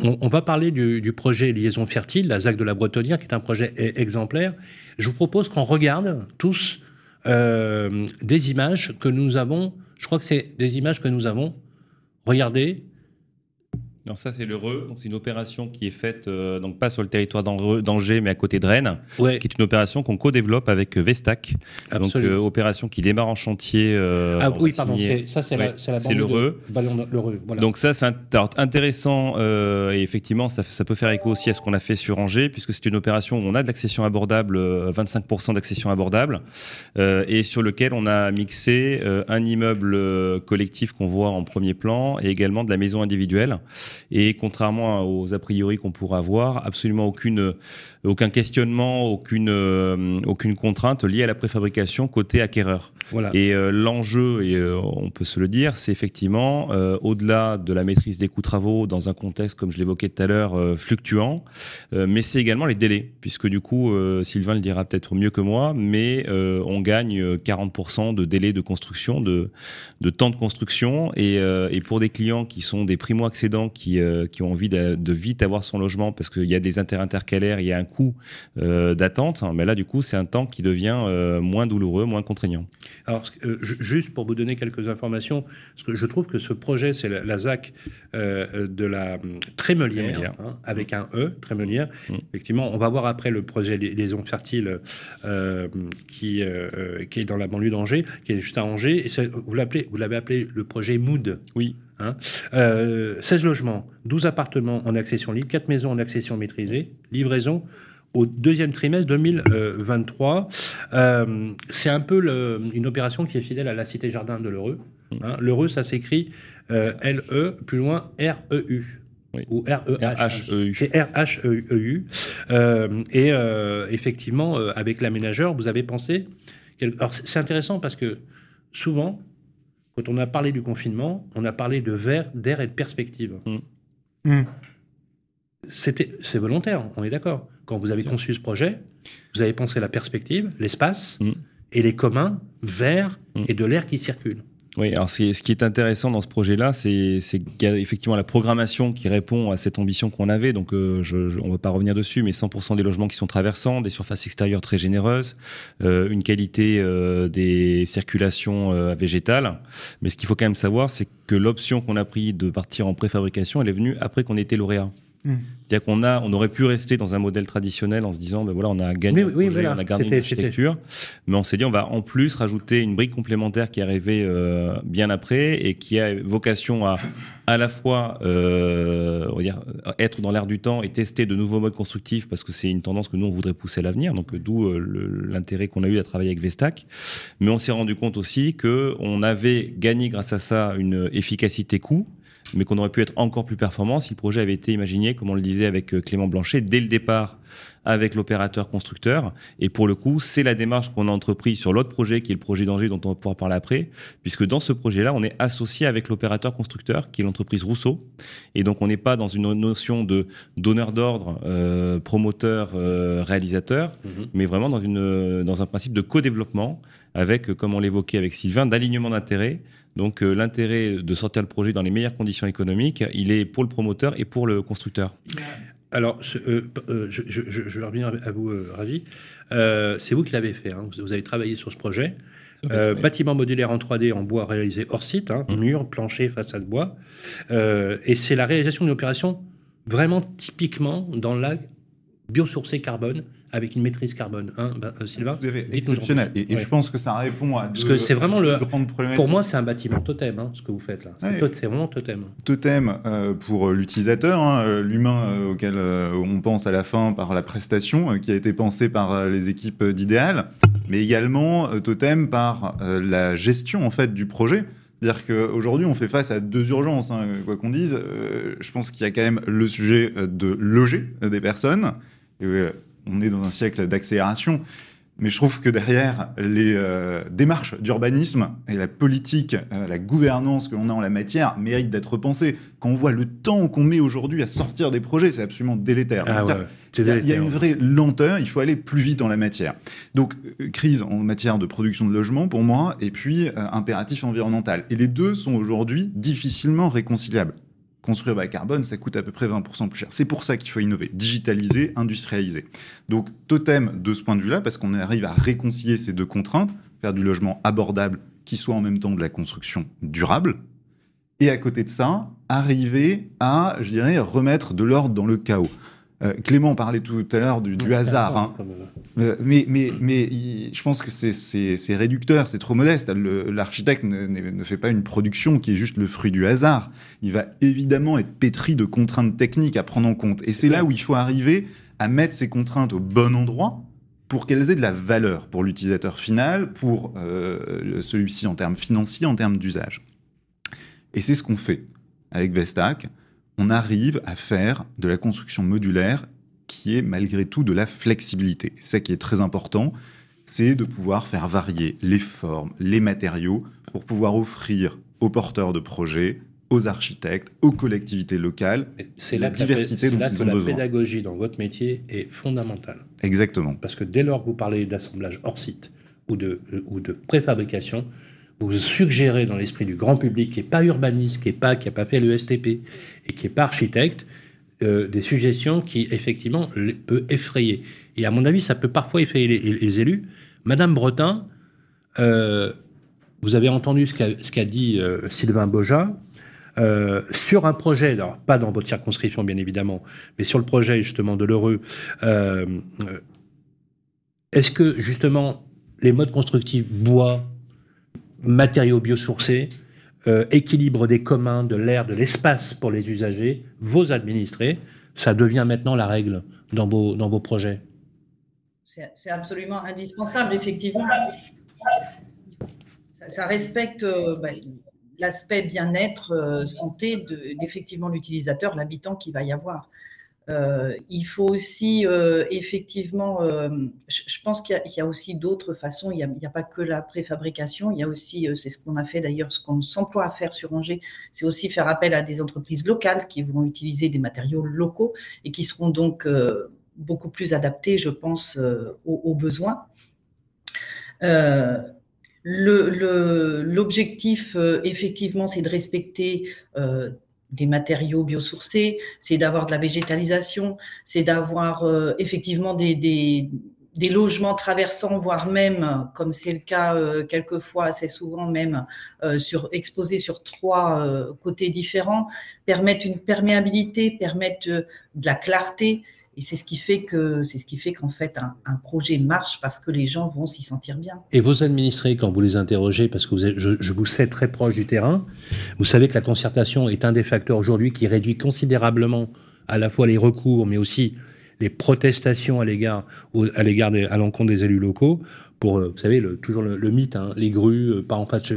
on, on, va parler du, du, projet Liaison Fertile, la ZAC de la Bretonnière, qui est un projet exemplaire. Je vous propose qu'on regarde tous euh, des images que nous avons, je crois que c'est des images que nous avons, regardez, non, ça c'est l'Heureux. C'est une opération qui est faite, euh, donc pas sur le territoire d'Angers, mais à côté de Rennes, ouais. qui est une opération qu'on co-développe avec Vestac. Absolument. Donc euh, opération qui démarre en chantier. Euh, ah oui, pardon, ça c'est ouais, la, la l'Heureux. Voilà. Donc ça c'est intéressant euh, et effectivement ça, ça, peut faire écho aussi à ce qu'on a fait sur Angers, puisque c'est une opération où on a de l'accession abordable, 25% d'accession abordable, euh, et sur lequel on a mixé euh, un immeuble collectif qu'on voit en premier plan et également de la maison individuelle. Et contrairement aux a priori qu'on pourrait avoir, absolument aucune, aucun questionnement, aucune, euh, aucune contrainte liée à la préfabrication côté acquéreur. Voilà. Et euh, l'enjeu, et euh, on peut se le dire, c'est effectivement, euh, au-delà de la maîtrise des coûts travaux dans un contexte, comme je l'évoquais tout à l'heure, fluctuant, mais c'est également les délais, puisque du coup, Sylvain le dira peut-être mieux que moi, mais on gagne 40% de délai de construction, de, de temps de construction, et, et pour des clients qui sont des primo-accédants qui, qui ont envie de, de, vite avoir son logement, parce qu'il y a des intérêts intercalaires, il y a un coût d'attente, hein, mais là, du coup, c'est un temps qui devient moins douloureux, moins contraignant. Alors, euh, juste pour vous donner quelques informations, parce que je trouve que ce projet, c'est la, la, ZAC euh, de la Trémelière, hein, avec un E, Trémelière. Mmh. Effectivement, on va voir après le projet Liaison Fertile euh, qui, euh, qui est dans la banlieue d'Angers, qui est juste à Angers. Et vous l'avez appelé le projet Mood. Oui. Hein 16 logements, 12 appartements en accession libre, 4 maisons en accession maîtrisée, livraison au deuxième trimestre 2023. Euh, c'est un peu le, une opération qui est fidèle à la Cité Jardin de l'Heureux. Hein. L'Heureux, ça s'écrit euh, L-E, plus loin R-E-U. Oui. Ou R-E-H-E-U. C'est R-H-E-U. Euh, et euh, effectivement, euh, avec l'aménageur, vous avez pensé. Quel... Alors, c'est intéressant parce que souvent, quand on a parlé du confinement, on a parlé de verre, d'air et de perspective. Mm. Mm. C'est volontaire, on est d'accord quand vous avez conçu ce projet, vous avez pensé la perspective, l'espace mmh. et les communs verts mmh. et de l'air qui circule. Oui, alors ce qui est intéressant dans ce projet-là, c'est qu'il y a effectivement la programmation qui répond à cette ambition qu'on avait. Donc, euh, je, on ne va pas revenir dessus, mais 100% des logements qui sont traversants, des surfaces extérieures très généreuses, euh, une qualité euh, des circulations végétales. Mais ce qu'il faut quand même savoir, c'est que l'option qu'on a pris de partir en préfabrication, elle est venue après qu'on ait été lauréat. Mmh. C'est-à-dire qu'on a, on aurait pu rester dans un modèle traditionnel en se disant, ben voilà, on a gagné, oui, oui, projet, voilà. on a gardé une architecture, mais on s'est dit, on va en plus rajouter une brique complémentaire qui est arrivée euh, bien après et qui a vocation à à la fois euh, on va dire, être dans l'air du temps et tester de nouveaux modes constructifs parce que c'est une tendance que nous on voudrait pousser à l'avenir, donc d'où euh, l'intérêt qu'on a eu à travailler avec Vestac. Mais on s'est rendu compte aussi que on avait gagné grâce à ça une efficacité coût mais qu'on aurait pu être encore plus performant si le projet avait été imaginé, comme on le disait avec Clément Blanchet, dès le départ avec l'opérateur constructeur. Et pour le coup, c'est la démarche qu'on a entreprise sur l'autre projet, qui est le projet d'Angers, dont on va pouvoir parler après, puisque dans ce projet-là, on est associé avec l'opérateur constructeur, qui est l'entreprise Rousseau. Et donc, on n'est pas dans une notion de donneur d'ordre, euh, promoteur, euh, réalisateur, -hmm. mais vraiment dans, une, dans un principe de co-développement, avec, comme on l'évoquait avec Sylvain, d'alignement d'intérêts. Donc euh, l'intérêt de sortir le projet dans les meilleures conditions économiques, il est pour le promoteur et pour le constructeur. Alors, euh, euh, je, je, je, vais revenir à vous, Ravi. c'est vous qui l'avez fait. Hein. Vous, vous, avez travaillé sur ce projet. Euh, bâtiment modulaire en 3D en bois réalisé hors site, hein, Mmh. mur, plancher, façade bois. Euh, et c'est la réalisation d'une opération vraiment typiquement dans la biosourcée carbone avec une maîtrise carbone. Hein, euh, Sylvain Tout à fait, exceptionnel. Et, et Ouais. je pense que ça répond à Parce deux- que c'est vraiment le-. Pour moi, c'est un bâtiment totem, hein, ce que vous faites là. C'est Ouais. vraiment totem. totem euh, pour l'utilisateur, hein, euh, l'humain euh, auquel euh, on pense à la fin par la prestation, euh, qui a été pensé par euh, les équipes d'Idéal, mais également euh, totem par euh, la gestion en fait du projet. C'est-à-dire qu'aujourd'hui, on fait face à deux urgences, hein, quoi qu'on dise. Euh, je pense qu'il y a quand même le sujet euh, de loger euh, des personnes. Et, euh, on est dans un siècle d'accélération. Mais je trouve que derrière les euh, démarches d'urbanisme et la politique, euh, la gouvernance que l'on a en la matière mérite d'être repensée. Quand on voit le temps qu'on met aujourd'hui à sortir des projets, c'est absolument délétère. Ah il y a- ouais, c'est il y, a, il y a délétère. une vraie lenteur, il faut aller plus vite en la matière. Donc, euh, crise en matière de production de logement pour moi, et puis impératif environnemental. Et les deux sont aujourd'hui difficilement réconciliables. Construire bas carbone, ça coûte à peu près 20% plus cher. C'est pour ça qu'il faut innover, digitaliser, industrialiser. Donc, totem de ce point de vue-là, parce qu'on arrive à réconcilier ces deux contraintes, faire du logement abordable qui soit en même temps de la construction durable, et à côté de ça, arriver à, je dirais, remettre de l'ordre dans le chaos. Euh, Clément parlait tout à l'heure du, du hasard. hein. Euh, Euh, mais, mais, mais il- je pense que c'est- réducteur, c'est trop modeste. L'architecte ne, fait pas une production qui est juste le fruit du hasard. Il va évidemment être pétri de contraintes techniques à prendre en compte. Et c'est là où il faut arriver à mettre ces contraintes au bon endroit pour qu'elles aient de la valeur pour l'utilisateur final, pour euh, celui-ci en termes financiers, en termes d'usage. Et c'est ce qu'on fait avec Vestac. On arrive à faire de la construction modulaire qui est malgré tout de la flexibilité. C'est ça qui est très important, c'est de pouvoir faire varier les formes, les matériaux pour pouvoir offrir aux porteurs de projets, aux architectes, aux collectivités locales. C'est La diversité dont là ils que ont la besoin. pédagogie dans votre métier est fondamentale. Exactement. Parce que dès lors que vous parlez d'assemblage hors site ou de, ou de préfabrication, vous suggérez dans l'esprit du grand public qui n'est pas urbaniste, qui n'est pas, qui n'a pas fait le STP et qui n'est pas architecte, euh, des suggestions qui effectivement peut effrayer. Et à mon avis, ça peut parfois effrayer les, élus. Madame Bretin, euh, vous avez entendu ce qu'a dit euh, Sylvain euh, sur un projet, alors pas dans votre circonscription bien évidemment, mais sur le projet justement de l'heureux, est-ce que justement les modes constructifs bois, matériaux biosourcés, euh, équilibre des communs, de l'air, de l'espace pour les usagers, vos administrés, ça devient maintenant la règle dans vos, dans vos projets C'est absolument indispensable, effectivement. Ça, respecte euh, bah, l'aspect bien-être, euh, santé de- l'utilisateur, l'habitant qui va y avoir. Euh, il faut aussi euh, effectivement, euh, je, pense qu'il y, a- aussi d'autres façons. Il n'y a, pas que la préfabrication. Il y a aussi, c'est ce qu'on a fait d'ailleurs, ce qu'on s'emploie à faire sur Angers, c'est aussi faire appel à des entreprises locales qui vont utiliser des matériaux locaux et qui seront donc beaucoup plus adaptés, je pense, aux, besoins. L'objectif, effectivement, c'est de respecter des matériaux biosourcés, c'est d'avoir de la végétalisation, c'est d'avoir euh, effectivement des, des- des logements traversants, voire même, comme c'est le cas euh, quelquefois, assez souvent même, euh, sur, exposés sur trois euh, côtés différents, permettent une perméabilité, permettent euh, de la clarté. Et c'est ce qui fait que c'est ce qui fait qu'en fait un, projet marche parce que les gens vont s'y sentir bien. Et vos administrés, quand vous les interrogez, parce que je, vous sais très proche du terrain, vous savez que la concertation est un des facteurs aujourd'hui qui réduit considérablement à la fois les recours, mais aussi les protestations à l'égard à l'égard à l'encontre des élus locaux. Pour, euh, vous savez, toujours le, mythe, hein, les grues, euh, pas en face.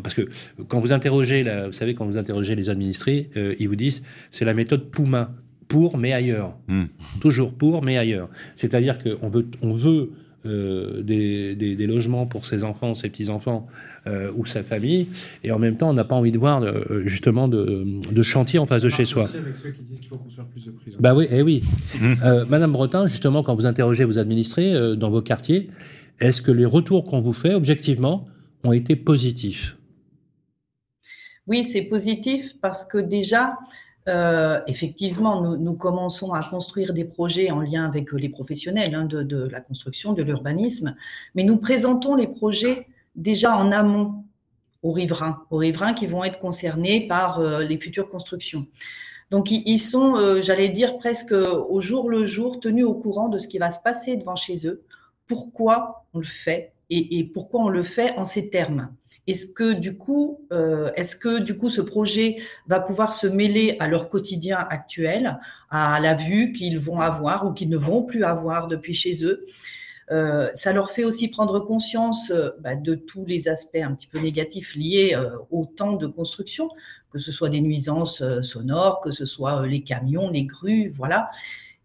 Parce que quand vous interrogez, vous savez, quand vous interrogez les administrés, euh, ils vous disent c'est la méthode Pouma, pour mais ailleurs. Hmm. Toujours pour mais ailleurs. C'est-à-dire qu'on veut, on veut euh, des, des- des logements pour ses enfants, ses petits-enfants euh, ou sa famille, et en même temps, on n'a pas envie de voir euh, justement de, de chantier en face de chez soi. Aussi avec ceux qui disent qu'il faut construire plus de prisons. Bah oui, eh oui. Euh, Madame Bretin, justement, quand vous interrogez vos administrés euh, dans vos quartiers, est-ce que les retours qu'on vous fait, objectivement, ont été positifs? Oui, c'est positif parce que déjà, euh, effectivement, nous, commençons à construire des projets en lien avec les professionnels hein, de, la construction, de l'urbanisme, mais nous présentons les projets déjà en amont aux riverains, aux riverains qui vont être concernés par euh, les futures constructions. Donc, ils sont, euh, j'allais dire, presque au jour le jour, tenus au courant de ce qui va se passer devant chez eux, pourquoi on le fait et, pourquoi on le fait en ces termes? Est-ce que du coup, euh, est-ce que du coup, ce projet va pouvoir se mêler à leur quotidien actuel, à la vue qu'ils vont avoir ou qu'ils ne vont plus avoir depuis chez eux? Euh, ça leur fait aussi prendre conscience euh, bah, de tous les aspects un petit peu négatifs liés au temps de construction, que ce soit des nuisances sonores, que ce soit les camions, les grues, voilà.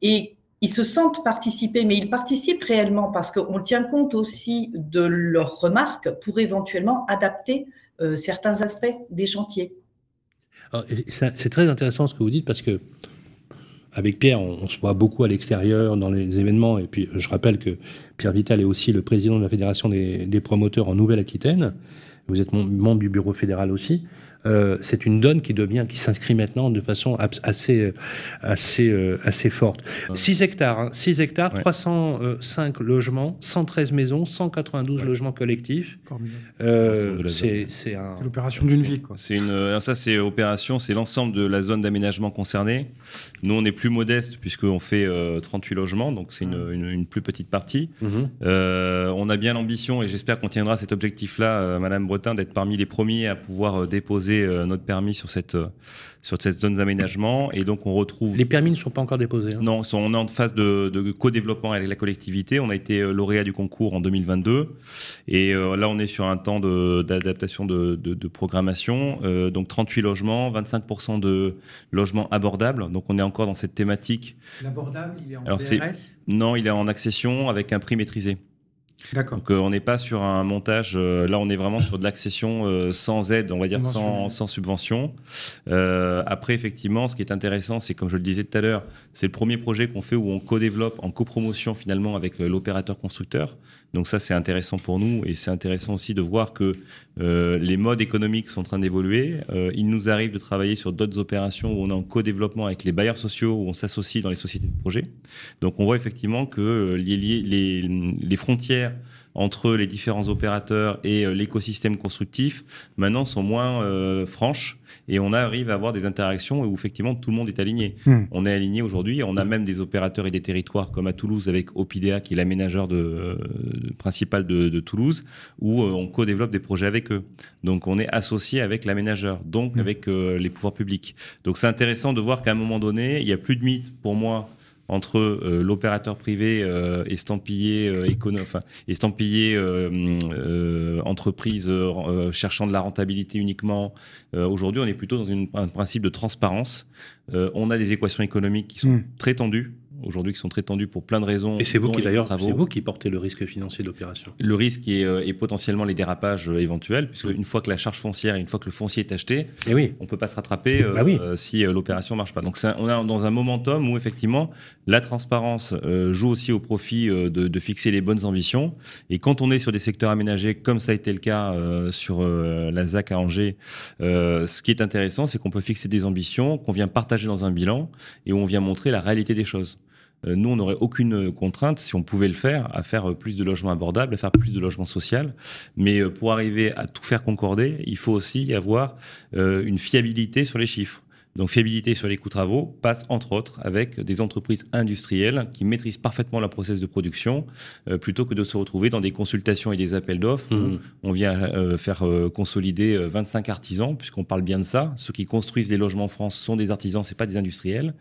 Et ils se sentent participer, mais ils participent réellement parce qu'on tient compte aussi de leurs remarques pour éventuellement adapter certains aspects des chantiers. C'est très intéressant ce que vous dites parce que avec Pierre, on, se voit beaucoup à l'extérieur dans les événements. Et puis, je rappelle que Pierre Vital est aussi le président de la Fédération des promoteurs en Nouvelle-Aquitaine. Vous êtes membre du bureau fédéral aussi. Euh, c'est une donne qui devient, qui s'inscrit maintenant de façon assez, assez, euh, assez forte. 6 hectares, 6 hein. hectares, 305 logements, 113 maisons, 192 logements collectifs. Euh, c'est l'opération d'une vie. C'est une, ça, c'est opération, c'est l'ensemble de la zone d'aménagement concernée. Nous, on est plus modeste puisqu'on fait 38 logements, donc c'est une, plus petite partie. Mhm. on a bien l'ambition et j'espère qu'on tiendra cet objectif-là, Madame Bretin, d'être parmi les premiers à pouvoir déposer euh, notre permis sur cette, euh, sur cette zone d'aménagement. Et donc, on retrouve. Les permis ne sont pas encore déposés. Hein. Non, on est en phase de, de co-développement avec la collectivité. On a été euh, lauréat du concours en 2022. Et là, on est sur un temps d'adaptation de, de, programmation. donc, 38 logements, 25% de logements abordables. Donc, on est encore dans cette thématique. L'abordable, il est en Alors, Non, il est en accession avec un prix maîtrisé. Donc euh, on n'est pas sur un montage, euh, là on est vraiment sur de l'accession euh, sans aide, on va dire sans, sans, subvention. après effectivement, ce qui est intéressant, c'est comme je le disais tout à l'heure, c'est le premier projet qu'on fait où on co-développe en copromotion finalement avec l'opérateur constructeur. Donc ça, c'est intéressant pour nous et c'est intéressant aussi de voir que euh, les modes économiques sont en train d'évoluer. Euh, il nous arrive de travailler sur d'autres opérations où on est en co-développement avec les bailleurs sociaux, où on s'associe dans les sociétés de projet. Donc on voit effectivement que euh, les, frontières entre les différents opérateurs et euh, l'écosystème constructif maintenant sont moins euh, franches et on arrive à avoir des interactions où effectivement tout le monde est aligné. Hmm. On est aligné aujourd'hui, on a même des opérateurs et des territoires comme à Toulouse avec Opidea qui est l'aménageur de, euh, principal de, Toulouse où on co-développe des projets avec eux. Donc on est associé avec l'aménageur, donc hmm. avec les pouvoirs publics. Donc c'est intéressant de voir qu'à un moment donné, il n'y a plus de mythe pour moi entre euh, l'opérateur privé euh, estampillé, euh, estampillé entreprise cherchant de la rentabilité uniquement. Aujourd'hui, on est plutôt dans un principe de transparence. on a des équations économiques qui sont hmm. très tendues aujourd'hui qui sont très tendus pour plein de raisons. Et c'est vous qui d'ailleurs, c'est vous qui portez le risque financier de l'opération. Le risque est, euh, potentiellement les dérapages euh, éventuels, puisque une fois que la charge foncière et une fois que le foncier est acheté, et eh oui. on peut pas se rattraper euh, bah si l'opération marche pas. Donc on est dans un momentum où effectivement la transparence joue aussi au profit de, fixer les bonnes ambitions. Et quand on est sur des secteurs aménagés, comme ça a été le cas sur la ZAC à Angers, ce qui est intéressant, c'est qu'on peut fixer des ambitions qu'on vient partager dans un bilan et où on vient montrer la réalité des choses. Euh, nous, on n'aurait aucune contrainte, si on pouvait le faire, à faire plus de logements abordables, à faire plus de logements sociaux. Mais euh, pour arriver à tout faire concorder, il faut aussi avoir euh, une fiabilité sur les chiffres. Donc fiabilité sur les coûts travaux passe entre autres avec des entreprises industrielles qui maîtrisent parfaitement la process de production euh, plutôt que de se retrouver dans des consultations et des appels d'offres où mmh. on vient euh, faire euh, consolider 25 artisans puisqu'on parle bien de ça. Ceux qui construisent les logements en France sont des artisans, c'est pas des industriels.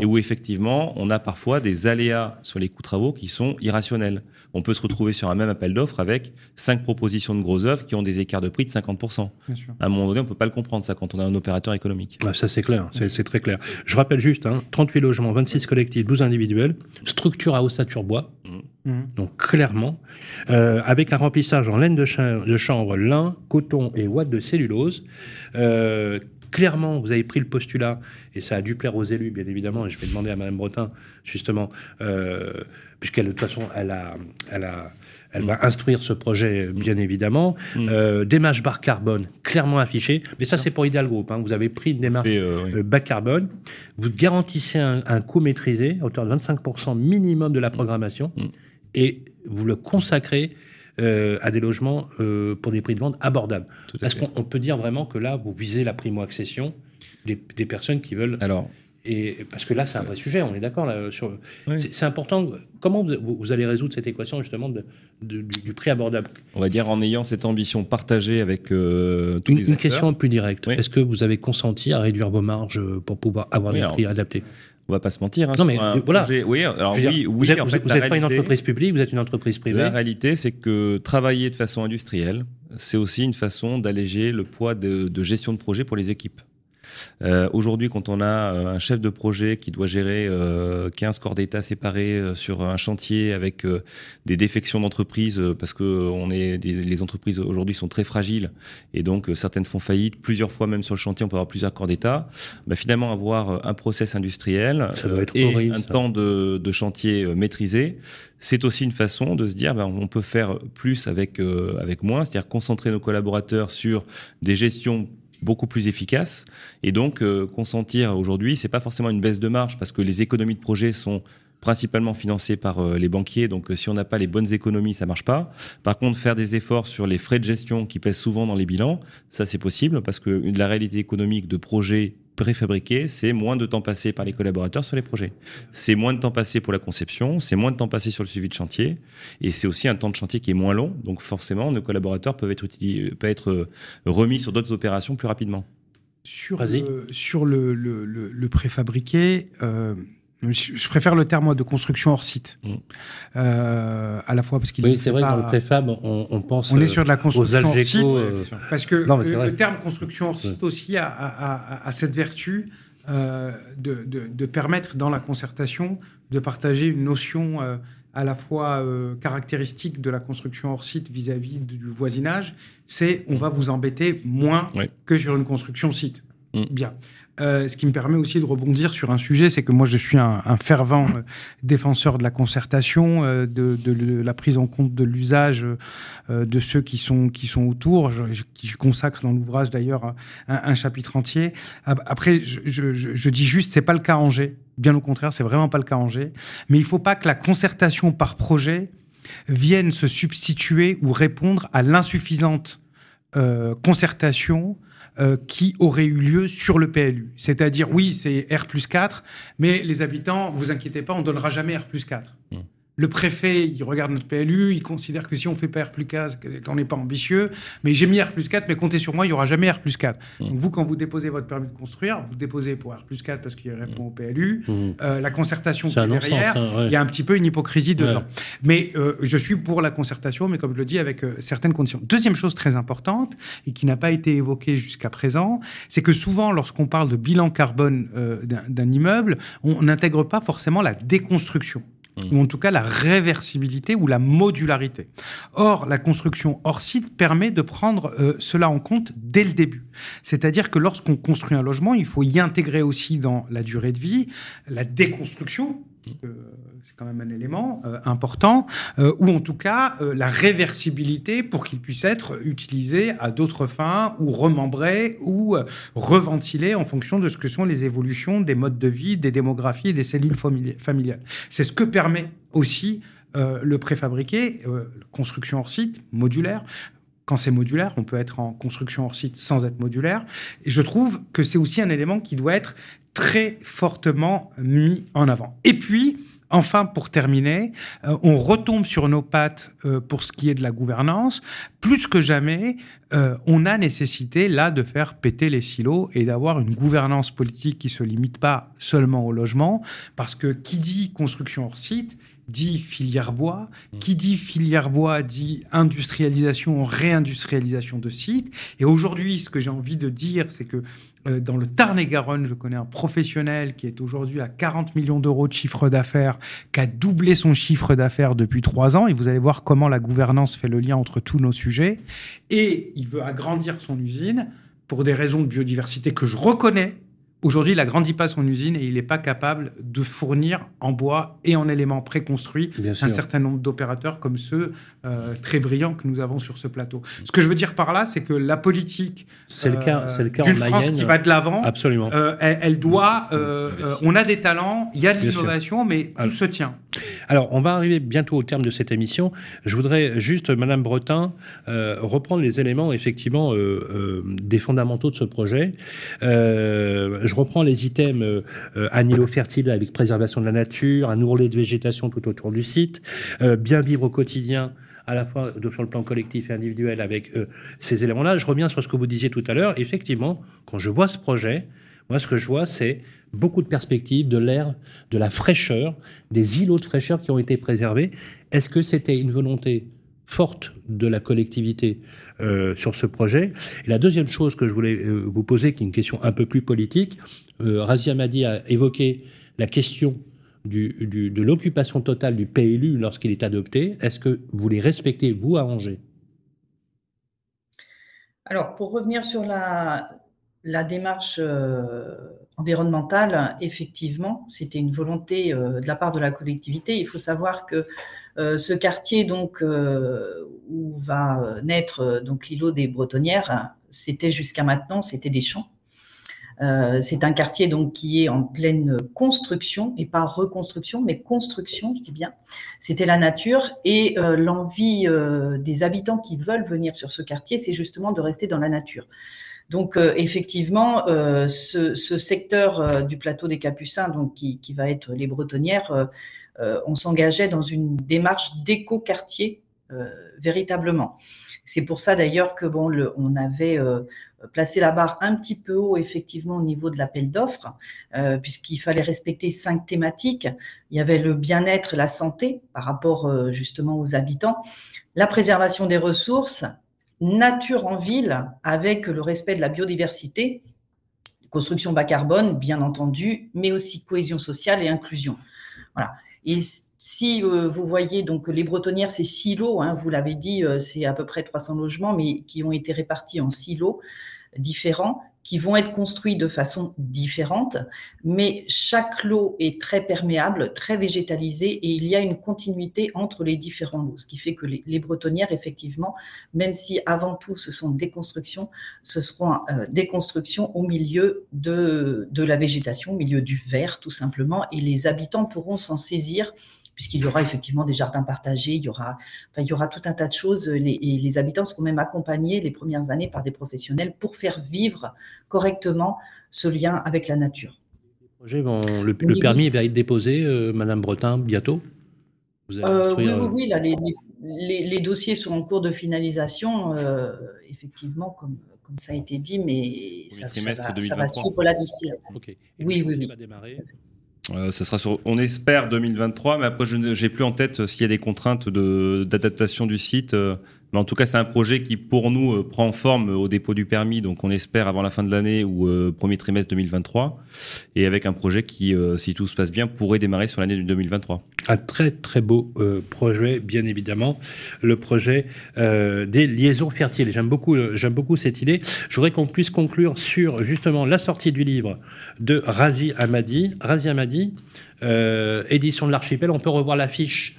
Et où effectivement on a parfois des aléas sur les coûts travaux qui sont irrationnels. On peut se retrouver sur un même appel d'offres avec cinq propositions de gros œuvres qui ont des écarts de prix de 50%. À un moment donné, on peut pas le comprendre ça quand on a un opérateur économique. ça c'est clair. C'est très clair. Je rappelle juste, 38 hein, logements, 26 collectifs, 12 individuels, structure à ossature bois. Mmh. Mmh. Donc clairement, euh, avec un remplissage en laine de, chanvre, lin, coton et ouate de cellulose. Euh, clairement, vous avez pris le postulat, et ça a dû plaire aux élus, bien évidemment, et je vais demander à Mme Bretin, justement, euh, puisqu'elle, de toute façon, elle a, elle a, elle va instruire ce projet, bien évidemment. Mm. Euh, démarche bas carbone, clairement affichée. Mais ça, c'est pour Ideal Group. Hein. Vous avez pris une démarche euh, euh, bas carbone. Vous garantissez un, coût maîtrisé à hauteur de 25% minimum de la programmation. Mm. Et vous le consacrez euh, à des logements euh, pour des prix de vente abordables. Fait. qu'on on peut dire vraiment que là, vous visez la primo-accession des, des personnes qui veulent Alors, et parce que là, c'est un vrai sujet, on est d'accord sur. Oui. C'est important. Comment vous, vous allez résoudre cette équation justement de, de- du, du prix abordable? On va dire en ayant cette ambition partagée avec euh, tous Une, les une acteurs. question plus directe. Oui. Est-ce que vous avez consenti à réduire vos marges pour pouvoir avoir Oui, des alors, prix adaptés? On va pas se mentir. hein, Non, mais, un voilà. projet- Oui, alors Je veux oui, dire, oui. vous n'êtes en fait, pas une entreprise publique, vous êtes une entreprise privée. La réalité, c'est que travailler de façon industrielle, c'est aussi une façon d'alléger le poids de, de gestion de projet pour les équipes. Euh, Aujourd'hui, quand on a euh, un chef de projet qui doit gérer euh, 15 corps d'État séparés euh, sur un chantier avec euh, des défections d'entreprise, euh, parce que on est, des- les entreprises aujourd'hui sont très fragiles et donc euh, certaines font faillite, plusieurs fois même sur le chantier, on peut avoir plusieurs corps d'État. Bah, finalement, avoir un process industriel Ça doit être et horrible, un ça. temps de, de chantier maîtrisé, c'est aussi une façon de se dire ben, on peut faire plus avec, euh, avec moins, c'est-à-dire concentrer nos collaborateurs sur des gestions beaucoup plus efficaces et donc euh, consentir aujourd'hui c'est pas forcément une baisse de marge parce que les économies de projet sont principalement financées par euh, les banquiers. Donc euh, si on n'a pas les bonnes économies ça marche pas. Par contre faire des efforts sur les frais de gestion qui pèsent souvent dans les bilans ça c'est possible parce que la réalité économique de projets préfabriqués c'est moins de temps passé par les collaborateurs sur les projets c'est moins de temps passé pour la conception, c'est moins de temps passé sur le suivi de chantier, et c'est aussi un temps de chantier qui est moins long. Donc forcément, nos collaborateurs peuvent être, utili- peuvent être euh, remis sur d'autres opérations plus rapidement. Sur, le, sur le, le, le- le préfabriqué, euh, je, je préfère le terme moi, de construction hors site. Mm. Euh, à la fois parce qu'il Oui, c'est vrai pas- dans le préfab, on, on pense on euh, est sur de la aux construction hors site. Euh, Parce que Non, le, terme construction hors site aussi a, a- a- a cette vertu euh, de, de- de permettre dans la concertation de partager une notion à la fois euh, caractéristique de la construction hors site vis-à-vis du voisinage, c'est on va vous embêter moins Oui. que sur une construction site. Mm. Bien. Euh, ce qui me permet aussi de rebondir sur un sujet, c'est que moi je suis un, fervent euh, défenseur de la concertation, euh, de, la prise en compte de l'usage de ceux qui sont, qui sont autour, je, je- consacre dans l'ouvrage d'ailleurs un, chapitre entier. Ap- Après, je, dis juste, c'est pas le cas G. Bien au contraire, c'est vraiment pas le cas G. Mais il faut pas que la concertation par projet vienne se substituer ou répondre à l'insuffisante concertation euh, qui aurait eu lieu sur le PLU. C'est-à-dire, oui, c'est R plus 4, mais les habitants, vous inquiétez pas, on donnera jamais R plus 4. Mm. Le préfet, il regarde notre PLU, il considère que si on fait pas R plus 4, qu'on n'est pas ambitieux, mais j'ai mis R plus 4, mais comptez sur moi, il y aura jamais R plus 4. Mm. Donc vous, quand vous déposez votre permis de construire, vous déposez pour R plus 4 parce qu'il répond au PLU. mhm. Euh, la concertation qui est derrière, hein, ouais. il y a un petit peu une hypocrisie dedans. Ouais. Mais euh, je suis pour la concertation, mais comme je le dis, avec euh, certaines conditions. Deuxième chose très importante, et qui n'a pas été évoquée jusqu'à présent, c'est que souvent, lorsqu'on parle de bilan carbone euh, d'un immeuble, on n'intègre pas forcément la déconstruction. Mmh. ou en tout cas la réversibilité ou la modularité. Or, la construction hors site permet de prendre euh, cela en compte dès le début. C'est-à-dire que lorsqu'on construit un logement, il faut y intégrer aussi dans la durée de vie la déconstruction, c'est quand même un élément euh, important, euh, ou en tout cas euh, la réversibilité pour qu'il puisse être utilisé à d'autres fins, ou remembré, ou reventilé en fonction de ce que sont les évolutions des modes de vie, des démographies des cellules famili- familiales. C'est ce que permet aussi le préfabriqué, construction hors site, modulaire. Quand c'est modulaire, on peut être en construction hors site sans être modulaire. Et je trouve que c'est aussi un élément qui doit être très fortement mis en avant. Et puis, enfin, pour terminer, euh, on retombe sur nos pattes euh, pour ce qui est de la gouvernance. Plus que jamais, euh, on a nécessité là de faire péter les silos et d'avoir une gouvernance politique qui se limite pas seulement au logement, parce que qui dit construction hors site dit filière bois, qui dit filière bois dit industrialisation, réindustrialisation de sites. Et aujourd'hui, ce que j'ai envie de dire, c'est que dans le Tarn-et-Garonne, je connais un professionnel qui est aujourd'hui à 40 millions d'euros de chiffre d'affaires, qui a doublé son chiffre d'affaires depuis trois ans. Et vous allez voir comment la gouvernance fait le lien entre tous nos sujets. Et il veut agrandir son usine pour des raisons de biodiversité que je reconnais Aujourd'hui, il n'agrandit pas son usine et il n'est pas capable de fournir en bois et en éléments préconstruits un certain nombre d'opérateurs comme ceux euh, très brillants que nous avons sur ce plateau. Ce que je veux dire par là, c'est que la politique c'est le cas, c'est le cas d'une France qui va de l'avant, absolument. Euh, elle, doit. Euh, on a des talents, il y a de l'innovation, mais tout se tient. Alors, on va arriver bientôt au terme de cette émission. Je voudrais juste, Madame Bretin, reprendre les éléments effectivement des fondamentaux de ce projet. je reprends les items un îlot fertile avec préservation de la nature, un ourlet de végétation tout autour du site, bien vivre au quotidien à la fois sur le plan collectif et individuel avec euh, ces éléments-là. Je reviens sur ce que vous disiez tout à l'heure. Effectivement, quand je vois ce projet, moi, ce que je vois, c'est beaucoup de perspectives, de l'air, de la fraîcheur, des îlots de fraîcheur qui ont été préservés. Est-ce que c'était une volonté forte de la collectivité euh, sur ce projet Et la deuxième chose que je voulais euh, vous poser, qui est une question un peu plus politique, Razia Madi a évoqué la question de l'occupation totale du PLU lorsqu'il est adopté. Est-ce que vous les respectez, vous, à Angers? Alors, pour revenir sur la, démarche euh, environnementale, effectivement, c'était une volonté euh, de la part de la collectivité. Il faut savoir que euh, ce quartier donc, où va naître donc l'îlot des Bretonnières, c'était jusqu'à maintenant, c'était des champs. Euh, c'est un quartier donc qui est en pleine construction et pas reconstruction, mais construction, je dis bien. C'était la nature et euh, l'envie euh, des habitants qui veulent venir sur ce quartier, c'est justement de rester dans la nature. Donc effectivement, ce, secteur du plateau des Capucins, donc qui va être les Bretonnières, on s'engageait dans une démarche d'éco-quartier véritablement. C'est pour ça d'ailleurs que bon, on avait placer la barre un petit peu haut effectivement au niveau de l'appel d'offres, euh, puisqu'il fallait respecter cinq thématiques. Il y avait le bien-être, la santé par rapport euh, justement aux habitants, la préservation des ressources, nature en ville avec le respect de la biodiversité, construction bas carbone bien entendu, mais aussi cohésion sociale et inclusion. Voilà. Et si euh, vous voyez donc les bretonnières, c'est silos, hein, vous l'avez dit, c'est à peu près 300 logements, mais qui ont été répartis en silos différents qui vont être construits de façon différente, mais chaque lot est très perméable, très végétalisé, et il y a une continuité entre les différents lots, ce qui fait que les, bretonnières, effectivement, même si avant tout ce sont des constructions, ce seront euh, des constructions au milieu de, de la végétation, au milieu du vert, tout simplement, et les habitants pourront s'en saisir puisqu'il y aura effectivement des jardins partagés, il y aura, il y aura tout un tas de choses. et les habitants seront même accompagnés les premières années par des professionnels pour faire vivre correctement ce lien avec la nature. le, permis va être déposé, euh, Madame Bretin, bientôt? Euh, Oui, oui, là, les, dossiers sont en cours de finalisation, euh, effectivement, comme, comme ça a été dit, mais ça, va, suivre là d'ici. Oui, oui, oui. Va démarrer? Euh, ça sera sur, on espère 2023, mais après je n'ai plus en tête euh, s'il y a des contraintes d'adaptation du site. Euh, mais en tout cas, c'est un projet qui, pour nous, euh, prend forme au dépôt du permis. Donc, on espère avant la fin de l'année ou euh, premier trimestre 2023. Et avec un projet qui, euh, si tout se passe bien, pourrait démarrer sur l'année 2023. Un très, très beau projet, bien évidemment. Le projet des liaisons fertiles. J'aime beaucoup, j'aime beaucoup cette idée. Je voudrais qu'on puisse conclure sur, justement, la sortie du livre de Razi Amadi. Razi Amadi, édition de l'Archipel. On peut revoir l'affiche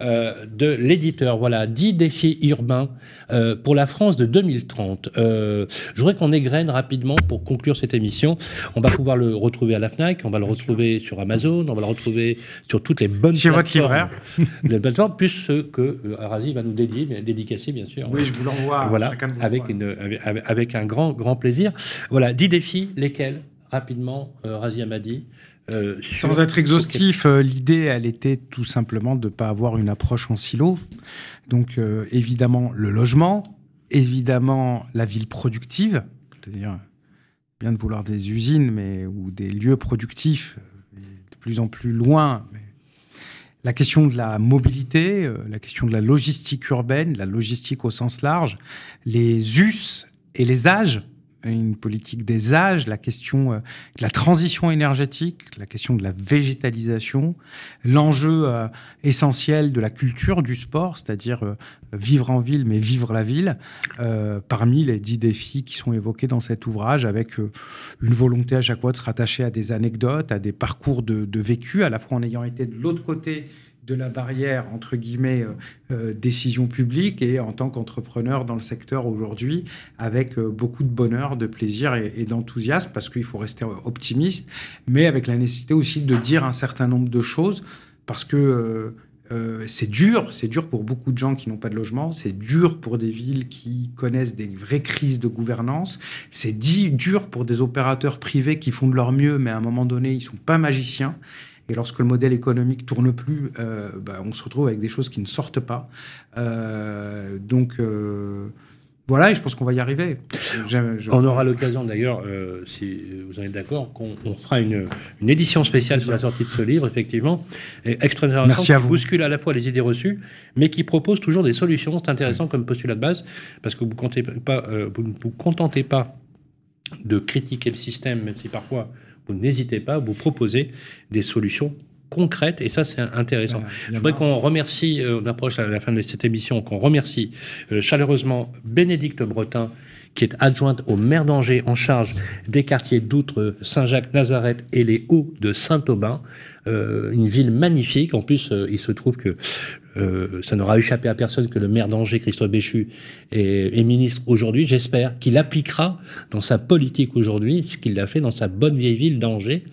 euh, de l'éditeur. Voilà, 10 défis urbains euh, pour la France de 2030. Euh, je voudrais qu'on égrène rapidement pour conclure cette émission. On va pouvoir le retrouver à la FNAC, on va le retrouver sur Amazon, on va le retrouver sur toutes les bonnes Chez votre libraire. les plateformes, plus ce que Arazi va nous dédier, dédicacer bien sûr. Oui, je vous l'envoie. Voilà, avec, une, avec, un grand, grand plaisir. Voilà, 10 défis, lesquels Rapidement, Razi Amadi. Euh, Sans être exhaustif, euh, l'idée, elle était tout simplement de ne pas avoir une approche en silo. Donc, euh, évidemment, le logement, évidemment, la ville productive, c'est-à-dire bien de vouloir des usines mais, ou des lieux productifs de plus en plus loin. La question de la mobilité, la question de la logistique urbaine, la logistique au sens large, les us et les âges une politique des âges, la question euh, de la transition énergétique, la question de la végétalisation, l'enjeu euh, essentiel de la culture du sport, c'est-à-dire euh, vivre en ville mais vivre la ville, parmi les dix défis qui sont évoqués dans cet ouvrage, avec une volonté à chaque fois de se rattacher à des anecdotes, à des parcours de, de vécu, à la fois en ayant été de l'autre côté de la barrière, entre guillemets, euh, euh, décision publique et en tant qu'entrepreneur dans le secteur aujourd'hui, avec euh, beaucoup de bonheur, de plaisir et, d'enthousiasme, parce qu'il faut rester optimiste, mais avec la nécessité aussi de dire un certain nombre de choses, parce que c'est dur, c'est dur pour beaucoup de gens qui n'ont pas de logement, c'est dur pour des villes qui connaissent des vraies crises de gouvernance, c'est dur pour des opérateurs privés qui font de leur mieux, mais à un moment donné, ils sont pas magiciens. Et lorsque le modèle économique tourne plus, euh, bah, on se retrouve avec des choses qui ne sortent pas. Euh, donc euh, voilà, et je pense qu'on va y arriver. On aura l'occasion d'ailleurs, si vous en êtes d'accord, qu'on fera une, édition spéciale sur la sortie de ce livre, effectivement, et extrêmement Merci à vous. qui bouscule à la fois les idées reçues, mais qui propose toujours des solutions. C'est intéressant comme postulat de base, parce que vous ne vous, vous contentez pas de critiquer le système, même si parfois vous n'hésitez pas à vous proposer des solutions concrètes et ça c'est intéressant. Je voudrais qu'on remercie, euh, on approche à la fin de cette émission, qu'on remercie euh, chaleureusement Bénédicte Bretin qui est adjointe au maire d'Angers en charge des quartiers d'Outre, Saint-Jacques, Nazareth et les Hauts de Saint-Aubin. Euh, une ville magnifique. En plus, il se trouve que euh, ça n'aura échappé à personne que le maire d'Angers, Christophe Béchu, est, ministre aujourd'hui. J'espère qu'il appliquera dans sa politique aujourd'hui ce qu'il a fait dans sa bonne vieille ville d'Angers.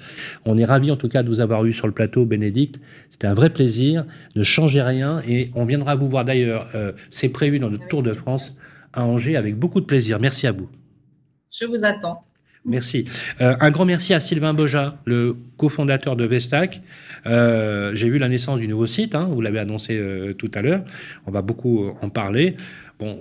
On est ravis en tout cas de vous avoir eu sur le plateau, Bénédicte. C'était un vrai plaisir. Ne changez rien et on viendra vous voir d'ailleurs. Euh, c'est prévu dans le Tour de France à Angers avec beaucoup de plaisir. Merci à vous. Je vous attends. Merci. Euh, un grand merci à Sylvain Boja, le cofondateur de Vestac. Euh, j'ai vu la naissance du nouveau site, hein, vous l'avez annoncé euh, tout à l'heure. On va beaucoup en parler. Bon,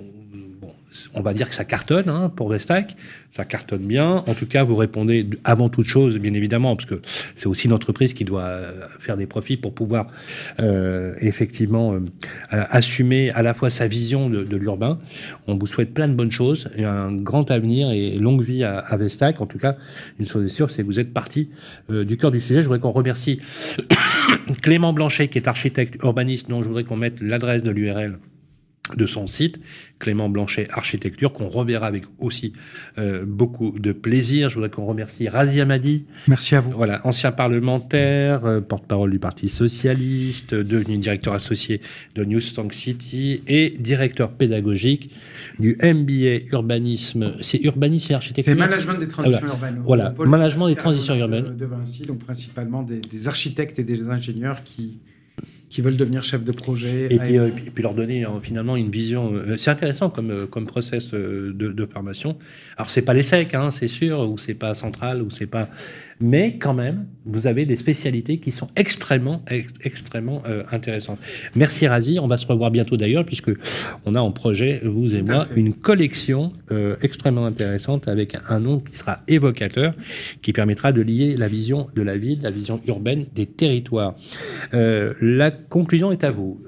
on va dire que ça cartonne hein, pour Vestac, ça cartonne bien. En tout cas, vous répondez avant toute chose, bien évidemment, parce que c'est aussi une entreprise qui doit euh, faire des profits pour pouvoir euh, effectivement euh, assumer à la fois sa vision de, l'urbain. On vous souhaite plein de bonnes choses, et un grand avenir et longue vie à, Vestac. En tout cas, une chose est sûre, c'est que vous êtes parti du cœur du sujet. Je voudrais qu'on remercie Clément Blanchet, qui est architecte urbaniste, dont je voudrais qu'on mette l'adresse de l'URL de son site, Clément Blanchet Architecture, qu'on reverra avec aussi euh, beaucoup de plaisir. Je voudrais qu'on remercie Razi Amadi. Merci à vous. Voilà, ancien parlementaire, euh, porte-parole du Parti Socialiste, devenu directeur associé de New Tank City et directeur pédagogique du MBA Urbanisme. C'est Urbanisme et Architecture C'est Management des Transitions Urbaines. Voilà, Management des Transitions Urbaines. De Vinci, donc principalement des architectes et des ingénieurs qui qui veulent devenir chef de projet. Et puis, euh, puis, leur donner euh, finalement une vision. Euh, c'est intéressant comme, comme process de, de formation. Alors, c'est pas l'ESSEC, hein, c'est sûr, ou c'est pas central, ou c'est pas mais quand même, vous avez des spécialités qui sont extrêmement, extrêmement euh, intéressantes. Merci Razi, on va se revoir bientôt d'ailleurs, puisque on a en projet, vous et moi, une collection euh, extrêmement intéressante avec un nom qui sera évocateur, qui permettra de lier la vision de la ville, la vision urbaine des territoires. Euh, la conclusion est à vous.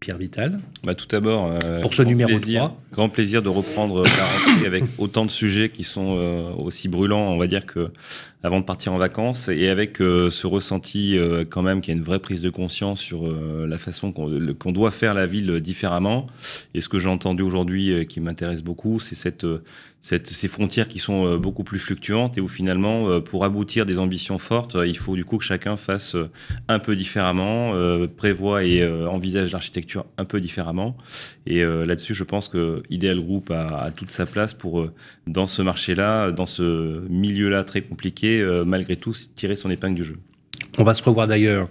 Pierre Vital. Bah, tout d'abord, pour ce numéro plaisir, grand plaisir de reprendre la rentrée avec autant de sujets qui sont aussi brûlants, on va dire que avant de partir en vacances et avec euh, ce ressenti euh, quand même qu'il y a une vraie prise de conscience sur euh, la façon qu'on doit faire la ville différemment. Et ce que j'ai entendu aujourd'hui qui m'intéresse beaucoup, c'est cette, ces frontières qui sont beaucoup plus fluctuantes et où finalement, pour aboutir des ambitions fortes, il faut du coup que chacun fasse un peu différemment, prévoit et envisage l'architecture un peu différemment. Et là-dessus, je pense que Ideal Group a, toute sa place pour, dans ce marché-là, dans ce milieu-là très compliqué, euh, malgré tout tirer son épingle du jeu. On va se revoir d'ailleurs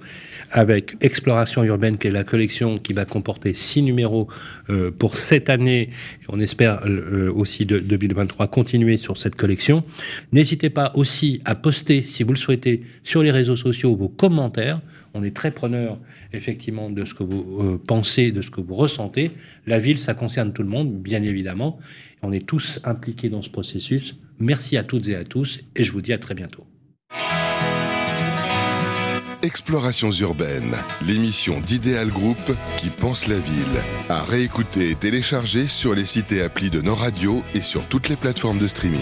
avec Exploration urbaine, qui est la collection qui va comporter six numéros euh, pour cette année. On espère euh, aussi de 2023 continuer sur cette collection. N'hésitez pas aussi à poster, si vous le souhaitez, sur les réseaux sociaux vos commentaires. On est très preneur, effectivement, de ce que vous pensez, de ce que vous ressentez. La ville, ça concerne tout le monde, bien évidemment. On est tous impliqués dans ce processus. Merci à toutes et à tous et je vous dis à très bientôt. Explorations urbaines, l'émission d'Idéal Group qui pense la ville. À réécouter et télécharger sur les sites et applis de nos radios et sur toutes les plateformes de streaming.